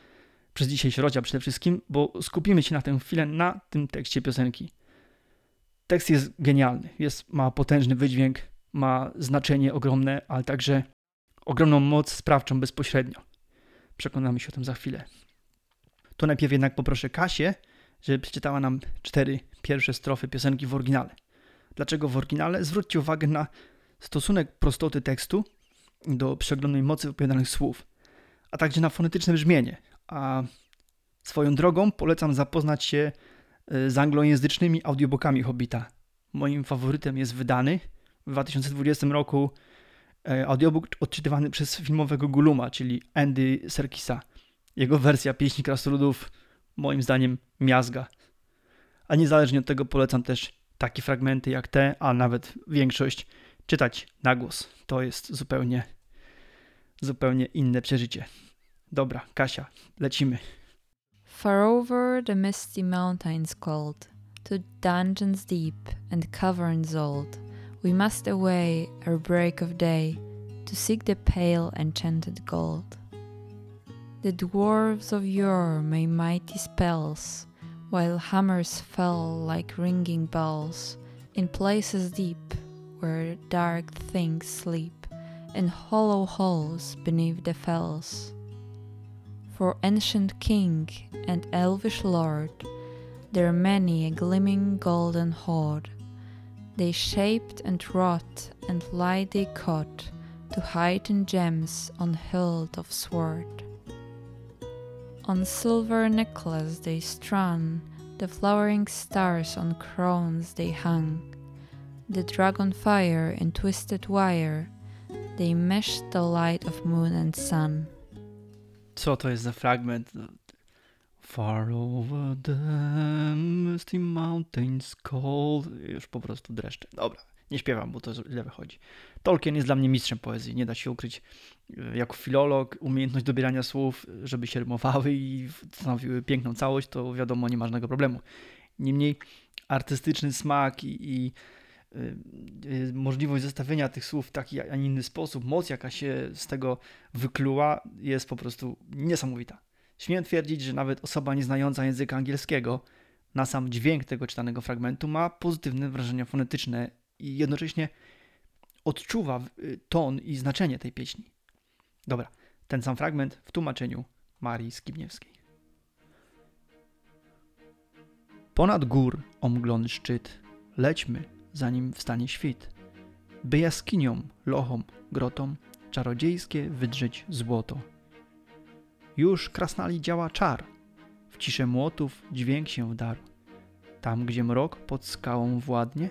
przez dzisiaj środzia przede wszystkim, bo skupimy się na tę chwilę na tym tekście piosenki. Tekst jest genialny, jest, ma potężny wydźwięk, ma znaczenie ogromne, ale także ogromną moc sprawczą bezpośrednio. Przekonamy się o tym za chwilę. To najpierw jednak poproszę Kasię, żeby przeczytała nam cztery pierwsze strofy piosenki w oryginale. Dlaczego w oryginale? Zwróćcie uwagę na stosunek prostoty tekstu do przeglądnej mocy wypowiadanych słów, a także na fonetyczne brzmienie. A swoją drogą polecam zapoznać się e, z anglojęzycznymi audiobookami Hobbita. Moim faworytem jest wydany w 2020 roku e, audiobook odczytywany przez filmowego Guluma, czyli Andy Serkisa. Jego wersja pieśni krasnoludów moim zdaniem miazga. A niezależnie od tego polecam też takie fragmenty jak te, a nawet większość czytać na głos. To jest zupełnie, zupełnie inne przeżycie. Dobra, Kasia, lecimy. Far over the misty mountains cold, to dungeons deep and caverns old, we must away ere break of day, to seek the pale enchanted gold. The dwarves of yore made mighty spells, while hammers fell like ringing bells in places deep where dark things sleep, in hollow halls beneath the fells. For ancient king and elvish lord, there many a gleaming golden hoard. They shaped and wrought and light they caught to heighten gems on hilt of sword. On silver necklace they strung, the flowering stars on crowns they hung. The dragon fire in twisted wire, they meshed the light of moon and sun. Co to jest za fragment? Far over the misty mountains cold. Już po prostu dreszcze. Dobra, nie śpiewam, bo to źle wychodzi. Tolkien jest dla mnie mistrzem poezji. Nie da się ukryć. e, Jako filolog, umiejętność dobierania słów, żeby się rymowały i stanowiły piękną całość, to wiadomo, nie ma żadnego problemu. Niemniej artystyczny smak i, i możliwość zestawienia tych słów w taki, a nie inny sposób, moc jaka się z tego wykluła, jest po prostu niesamowita. Śmiem twierdzić, że nawet osoba nieznająca języka angielskiego na sam dźwięk tego czytanego fragmentu ma pozytywne wrażenia fonetyczne i jednocześnie odczuwa y, ton i znaczenie tej pieśni. Dobra, ten sam fragment w tłumaczeniu Marii Skibniewskiej. Ponad gór omglony szczyt, lećmy, zanim wstanie świt, by jaskiniom, lochom, grotom czarodziejskie wydrzeć złoto. Już krasnali działa czar, w ciszę młotów dźwięk się wdarł. Tam, gdzie mrok pod skałą władnie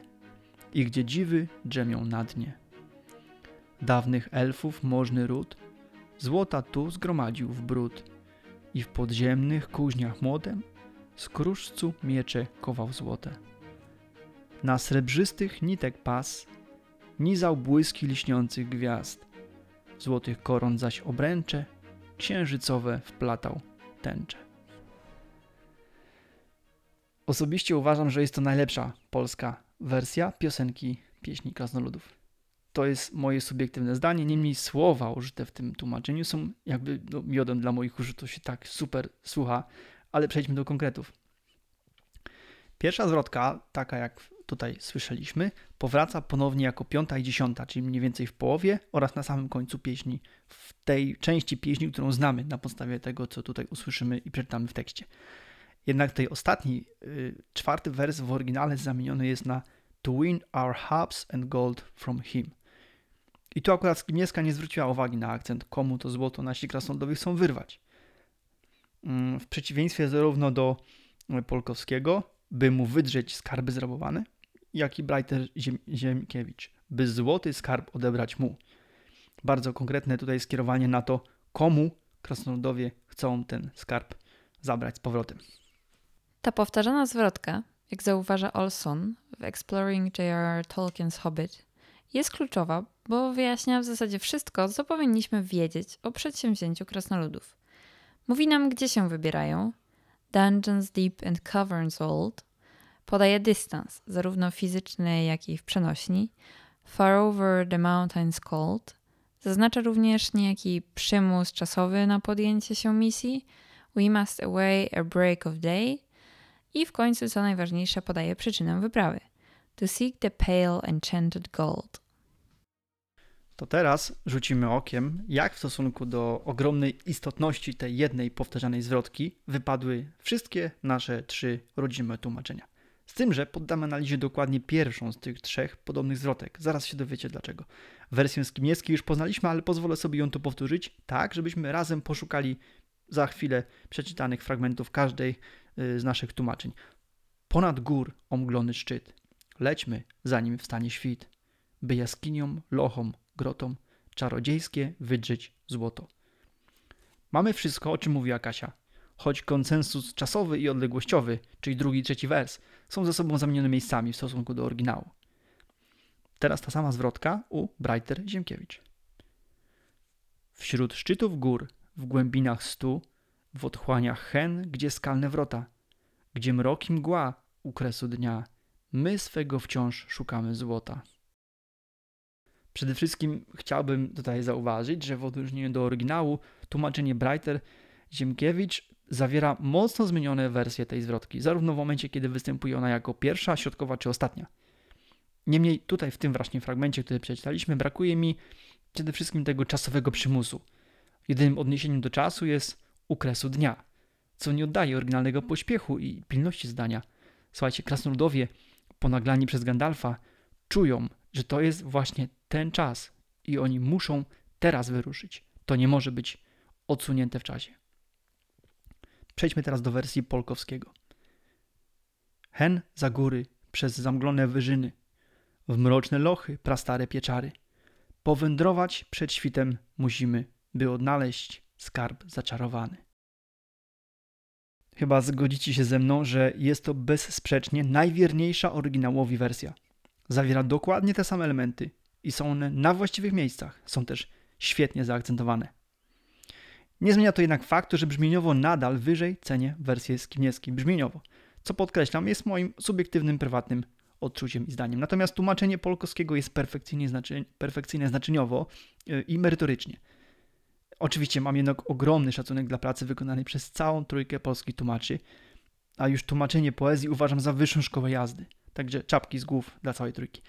i gdzie dziwy drzemią na dnie. Dawnych elfów możny ród złota tu zgromadził w brud i w podziemnych kuźniach młotem z kruszcu miecze kował złote. Na srebrzystych nitek pas nizał błyski liśniących gwiazd, złotych koron zaś obręcze księżycowe wplatał tęcze. Osobiście uważam, że jest to najlepsza polska wersja piosenki pieśni krasnoludów. To jest moje subiektywne zdanie, niemniej słowa użyte w tym tłumaczeniu są jakby no, miodem dla moich uszu, to się tak super słucha, ale przejdźmy do konkretów. Pierwsza zwrotka, taka jak tutaj słyszeliśmy, powraca ponownie jako piąta i dziesiąta, czyli mniej więcej w połowie oraz na samym końcu pieśni, w tej części pieśni, którą znamy na podstawie tego, co tutaj usłyszymy i przeczytamy w tekście. Jednak tej ostatni, y, czwarty wers w oryginale zamieniony jest na To win our harps and gold from him. I tu akurat Skibniewska nie zwróciła uwagi na akcent, komu to złoto nasi krasnoludowie chcą wyrwać. Mm, W przeciwieństwie zarówno do Polkowskiego, by mu wydrzeć skarby zrabowane, jak i Brajter Ziem Ziemkiewicz, by złoty skarb odebrać mu. Bardzo konkretne tutaj skierowanie na to, komu krasnoludowie chcą ten skarb zabrać z powrotem. Ta powtarzana zwrotka, jak zauważa Olson w Exploring J.R.R. Tolkien's Hobbit, jest kluczowa, bo wyjaśnia w zasadzie wszystko, co powinniśmy wiedzieć o przedsięwzięciu krasnoludów. Mówi nam, gdzie się wybierają, dungeons deep and caverns old, podaje dystans, zarówno fizyczny, jak i w przenośni, far over the mountains cold, zaznacza również niejaki przymus czasowy na podjęcie się misji, we must away a break of day i w końcu, co najważniejsze, podaje przyczynę wyprawy. To seek the pale enchanted gold. To teraz rzucimy okiem, jak w stosunku do ogromnej istotności tej jednej powtarzanej zwrotki wypadły wszystkie nasze trzy rodzime tłumaczenia. Z tym, że poddamy analizie dokładnie pierwszą z tych trzech podobnych zwrotek. Zaraz się dowiecie dlaczego. Wersję Skimiewskiej już poznaliśmy, ale pozwolę sobie ją tu powtórzyć, tak żebyśmy razem poszukali za chwilę przeczytanych fragmentów każdej y, z naszych tłumaczeń. Ponad gór omglony szczyt. Lećmy, zanim wstanie świt, by jaskiniom, lochom, grotom czarodziejskie wydrzeć złoto. Mamy wszystko, o czym mówiła Kasia. Choć konsensus czasowy i odległościowy, czyli drugi i trzeci wers, są ze sobą zamienione miejscami w stosunku do oryginału. Teraz ta sama zwrotka u Breiter Ziemkiewicz. Wśród szczytów gór, w głębinach stu, w otchłaniach hen, gdzie skalne wrota, gdzie mrok i mgła u kresu dnia, my swego wciąż szukamy złota. Przede wszystkim chciałbym tutaj zauważyć, że w odróżnieniu do oryginału tłumaczenie Breiter Ziemkiewicz zawiera mocno zmienione wersje tej zwrotki, zarówno w momencie, kiedy występuje ona jako pierwsza, środkowa czy ostatnia. Niemniej tutaj w tym właśnie fragmencie, który przeczytaliśmy, brakuje mi przede wszystkim tego czasowego przymusu. Jedynym odniesieniem do czasu jest u kresu dnia, co nie oddaje oryginalnego pośpiechu i pilności zdania. Słuchajcie, krasnoludowie, ponaglani przez Gandalfa, czują, że to jest właśnie ten czas i oni muszą teraz wyruszyć. To nie może być odsunięte w czasie. Przejdźmy teraz do wersji Polkowskiego. Hen za góry, przez zamglone wyżyny, w mroczne lochy, prastare pieczary. Powędrować przed świtem musimy, by odnaleźć skarb zaczarowany. Chyba zgodzicie się ze mną, że jest to bezsprzecznie najwierniejsza oryginałowi wersja. Zawiera dokładnie te same elementy i są one na właściwych miejscach. Są też świetnie zaakcentowane. Nie zmienia to jednak faktu, że brzmieniowo nadal wyżej cenię wersję skiniewskiej brzmieniowo, co podkreślam jest moim subiektywnym, prywatnym odczuciem i zdaniem. Natomiast tłumaczenie polkowskiego jest perfekcyjnie, znaczy, perfekcyjne znaczeniowo yy, i merytorycznie. Oczywiście mam jednak ogromny szacunek dla pracy wykonanej przez całą trójkę polskich tłumaczy, a już tłumaczenie poezji uważam za wyższą szkołę jazdy. Także czapki z głów dla całej trójki.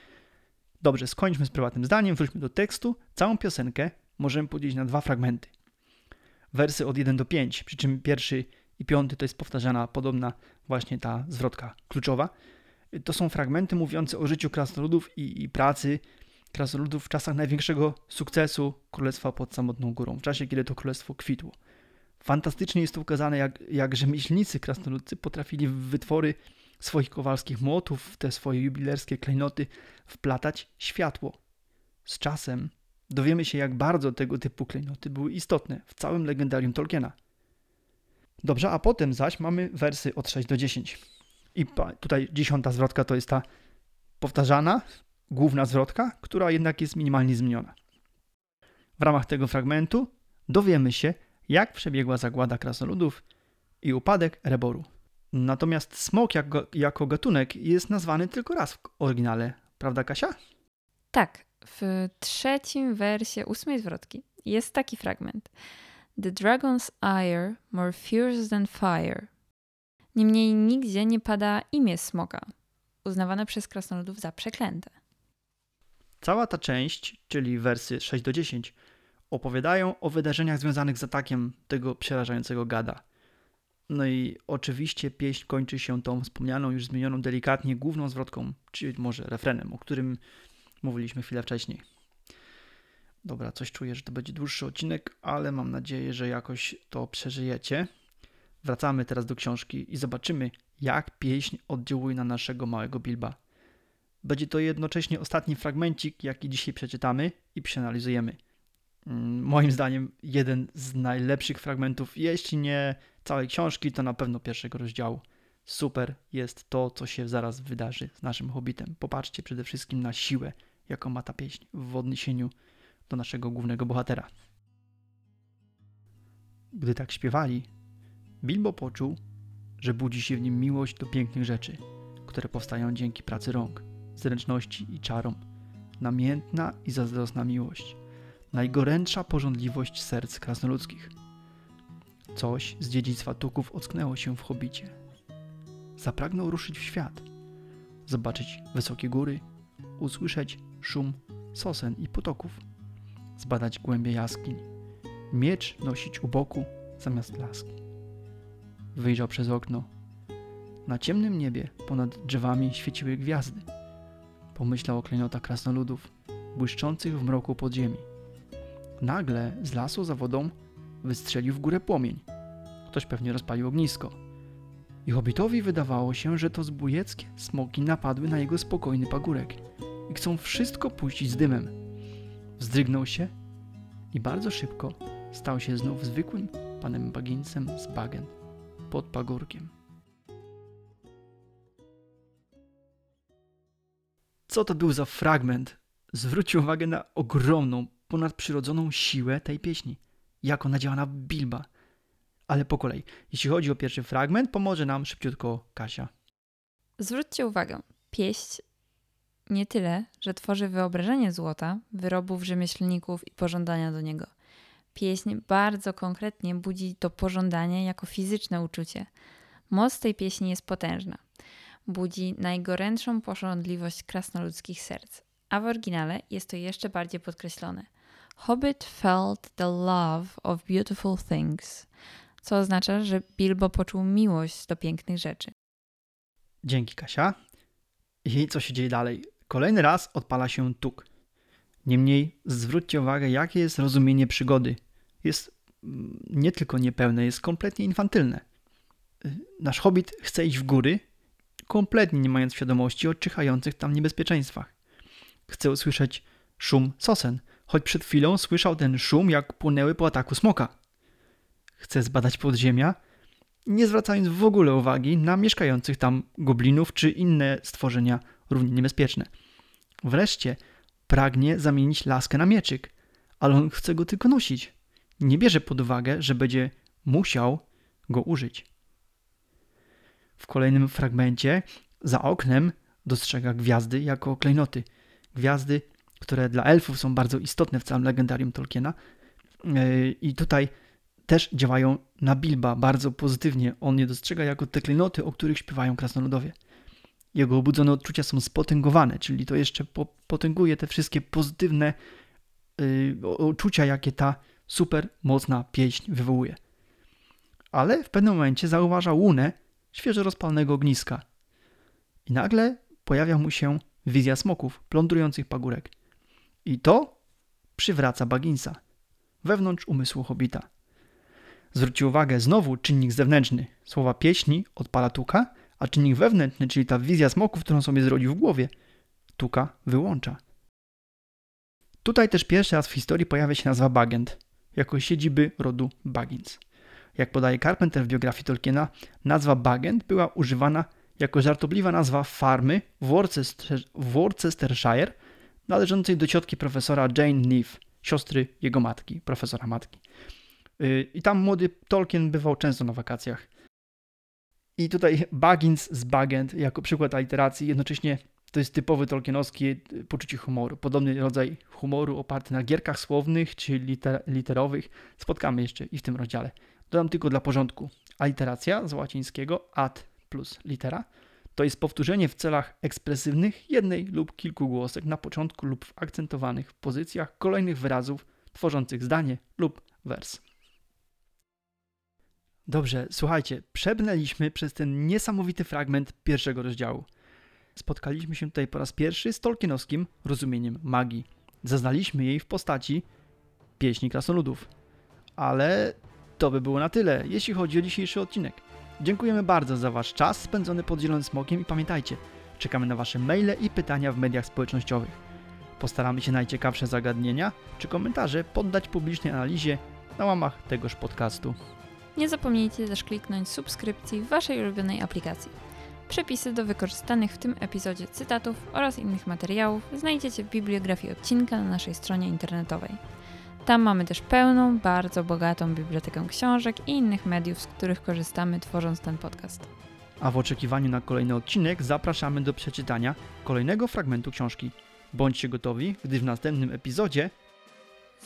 Dobrze, skończmy z prywatnym zdaniem, wróćmy do tekstu. Całą piosenkę możemy podzielić na dwa fragmenty. Wersy od 1 do 5, przy czym pierwszy i piąty to jest powtarzana podobna właśnie ta zwrotka kluczowa. To są fragmenty mówiące o życiu krasnoludów i, i pracy krasnoludów w czasach największego sukcesu Królestwa pod samotną górą, w czasie, kiedy to królestwo kwitło. Fantastycznie jest to ukazane, jak, jak rzemieślnicy krasnoludcy potrafili w wytwory swoich kowalskich młotów, te swoje jubilerskie klejnoty wplatać światło. Z czasem dowiemy się, jak bardzo tego typu klejnoty były istotne w całym legendarium Tolkiena. Dobrze, a potem zaś mamy wersy od 6 do 10. I tutaj dziesiąta zwrotka to jest ta powtarzana, główna zwrotka, która jednak jest minimalnie zmieniona. W ramach tego fragmentu dowiemy się, jak przebiegła zagłada krasnoludów i upadek Reboru. Natomiast smok jako, jako gatunek jest nazwany tylko raz w oryginale, prawda Kasia? Tak, w trzecim wersie ósmej zwrotki jest taki fragment. The dragon's ire more fierce than fire. Niemniej nigdzie nie pada imię smoka, uznawane przez krasnoludów za przeklęte. Cała ta część, czyli wersy 6 do 10, opowiadają o wydarzeniach związanych z atakiem tego przerażającego gada. No i oczywiście pieśń kończy się tą wspomnianą, już zmienioną delikatnie główną zwrotką, czy może refrenem, o którym mówiliśmy chwilę wcześniej. Dobra, coś czuję, że to będzie dłuższy odcinek, ale mam nadzieję, że jakoś to przeżyjecie. Wracamy teraz do książki i zobaczymy, jak pieśń oddziałuje na naszego małego Bilba. Będzie to jednocześnie ostatni fragmencik, jaki dzisiaj przeczytamy i przeanalizujemy. Mm, moim zdaniem jeden z najlepszych fragmentów, jeśli nie całej książki, to na pewno pierwszego rozdziału. Super jest to, co się zaraz wydarzy z naszym hobbitem. Popatrzcie przede wszystkim na siłę, jaką ma ta pieśń w odniesieniu do naszego głównego bohatera. Gdy tak śpiewali, Bilbo poczuł, że budzi się w nim miłość do pięknych rzeczy, które powstają dzięki pracy rąk, zręczności i czarom. Namiętna i zazdrosna miłość, najgorętsza pożądliwość serc krasnoludzkich. Coś z dziedzictwa Tuków ocknęło się w hobicie. Zapragnął ruszyć w świat, zobaczyć wysokie góry, usłyszeć szum sosen i potoków, zbadać głębie jaskiń, miecz nosić u boku zamiast laski. Wyjrzał przez okno. Na ciemnym niebie ponad drzewami świeciły gwiazdy. Pomyślał o klejnotach krasnoludów, błyszczących w mroku podziemi. Nagle z lasu za wodą wystrzelił w górę płomień. Ktoś pewnie rozpalił ognisko. I hobbitowi wydawało się, że to zbójeckie smoki napadły na jego spokojny pagórek i chcą wszystko puścić z dymem. Wzdrygnął się i bardzo szybko stał się znów zwykłym panem Baginsem z Bagen pod pagórkiem. Co to był za fragment? Zwróćcie uwagę na ogromną, ponadprzyrodzoną siłę tej pieśni. Jak ona działa na Bilba. Ale po kolei. Jeśli chodzi o pierwszy fragment, pomoże nam szybciutko Kasia. Zwróćcie uwagę, pieść nie tyle, że tworzy wyobrażenie złota, wyrobów rzemieślników i pożądania do niego. Pieśń bardzo konkretnie budzi to pożądanie jako fizyczne uczucie. Moc tej pieśni jest potężna. Budzi najgorętszą pożądliwość krasnoludzkich serc, a w oryginale jest to jeszcze bardziej podkreślone. Hobbit felt the love of beautiful things, co oznacza, że Bilbo poczuł miłość do pięknych rzeczy. Dzięki, Kasia. I co się dzieje dalej? Kolejny raz odpala się tuk. Niemniej zwróćcie uwagę, jakie jest rozumienie przygody. Jest mm, nie tylko niepełne, jest kompletnie infantylne. Nasz hobbit chce iść w góry, kompletnie nie mając świadomości o czyhających tam niebezpieczeństwach. Chce usłyszeć szum sosen, choć przed chwilą słyszał ten szum, jak płynęły po ataku smoka. Chce zbadać podziemia, nie zwracając w ogóle uwagi na mieszkających tam goblinów czy inne stworzenia równie niebezpieczne. Wreszcie pragnie zamienić laskę na mieczyk, ale on chce go tylko nosić. Nie bierze pod uwagę, że będzie musiał go użyć. W kolejnym fragmencie za oknem dostrzega gwiazdy jako klejnoty. Gwiazdy, które dla elfów są bardzo istotne w całym legendarium Tolkiena. Yy, I tutaj też działają na Bilba bardzo pozytywnie. On je dostrzega jako te klejnoty, o których śpiewają krasnoludowie. Jego obudzone odczucia są spotęgowane, czyli to jeszcze po, potęguje te wszystkie pozytywne yy, uczucia, jakie ta super mocna pieśń wywołuje. Ale w pewnym momencie zauważa łunę świeżo rozpalnego ogniska. I nagle pojawia mu się wizja smoków plądrujących pagórek. I to przywraca Bagginsa wewnątrz umysłu hobita. Zwróćcie uwagę, znowu czynnik zewnętrzny. Słowa pieśni odpala tuka, a czynnik wewnętrzny, czyli ta wizja smoków, którą sobie zrodził w głowie, tuka wyłącza. Tutaj też pierwszy raz w historii pojawia się nazwa Bagend, jako siedziby rodu Baggins. Jak podaje Carpenter w biografii Tolkiena, nazwa Bagend była używana jako żartobliwa nazwa farmy w, Worcester, w Worcestershire należącej do ciotki profesora Jane Neave, siostry jego matki, profesora matki. Yy, I tam młody Tolkien bywał często na wakacjach. I tutaj Baggins z Bagend jako przykład aliteracji, jednocześnie to jest typowy tolkienowskie poczucie humoru. Podobny rodzaj humoru oparty na gierkach słownych czy liter literowych spotkamy jeszcze i w tym rozdziale. Dodam tylko dla porządku. Aliteracja z łacińskiego ad plus litera to jest powtórzenie w celach ekspresywnych jednej lub kilku głosek na początku lub w akcentowanych pozycjach kolejnych wyrazów tworzących zdanie lub wers. Dobrze, słuchajcie, przebrnęliśmy przez ten niesamowity fragment pierwszego rozdziału. Spotkaliśmy się tutaj po raz pierwszy z tolkienowskim rozumieniem magii. Zaznaliśmy jej w postaci pieśni krasnoludów. Ale to by było na tyle, jeśli chodzi o dzisiejszy odcinek. Dziękujemy bardzo za Wasz czas spędzony pod Zielonym Smokiem i pamiętajcie, czekamy na Wasze maile i pytania w mediach społecznościowych. Postaramy się najciekawsze zagadnienia czy komentarze poddać publicznej analizie na łamach tegoż podcastu. Nie zapomnijcie też kliknąć subskrypcji w Waszej ulubionej aplikacji. Przepisy do wykorzystanych w tym epizodzie cytatów oraz innych materiałów znajdziecie w bibliografii odcinka na naszej stronie internetowej. Tam mamy też pełną, bardzo bogatą bibliotekę książek i innych mediów, z których korzystamy tworząc ten podcast. A w oczekiwaniu na kolejny odcinek zapraszamy do przeczytania kolejnego fragmentu książki. Bądźcie gotowi, gdy w następnym epizodzie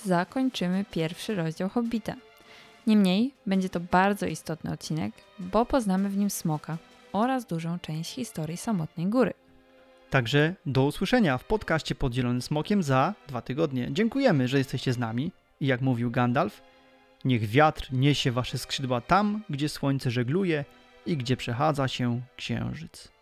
Zakończymy pierwszy rozdział Hobbita. Niemniej będzie to bardzo istotny odcinek, bo poznamy w nim smoka oraz dużą część historii samotnej góry. Także do usłyszenia w podcaście pod Zielonym Smokiem za dwa tygodnie. Dziękujemy, że jesteście z nami i jak mówił Gandalf, niech wiatr niesie wasze skrzydła tam, gdzie słońce żegluje i gdzie przechadza się księżyc.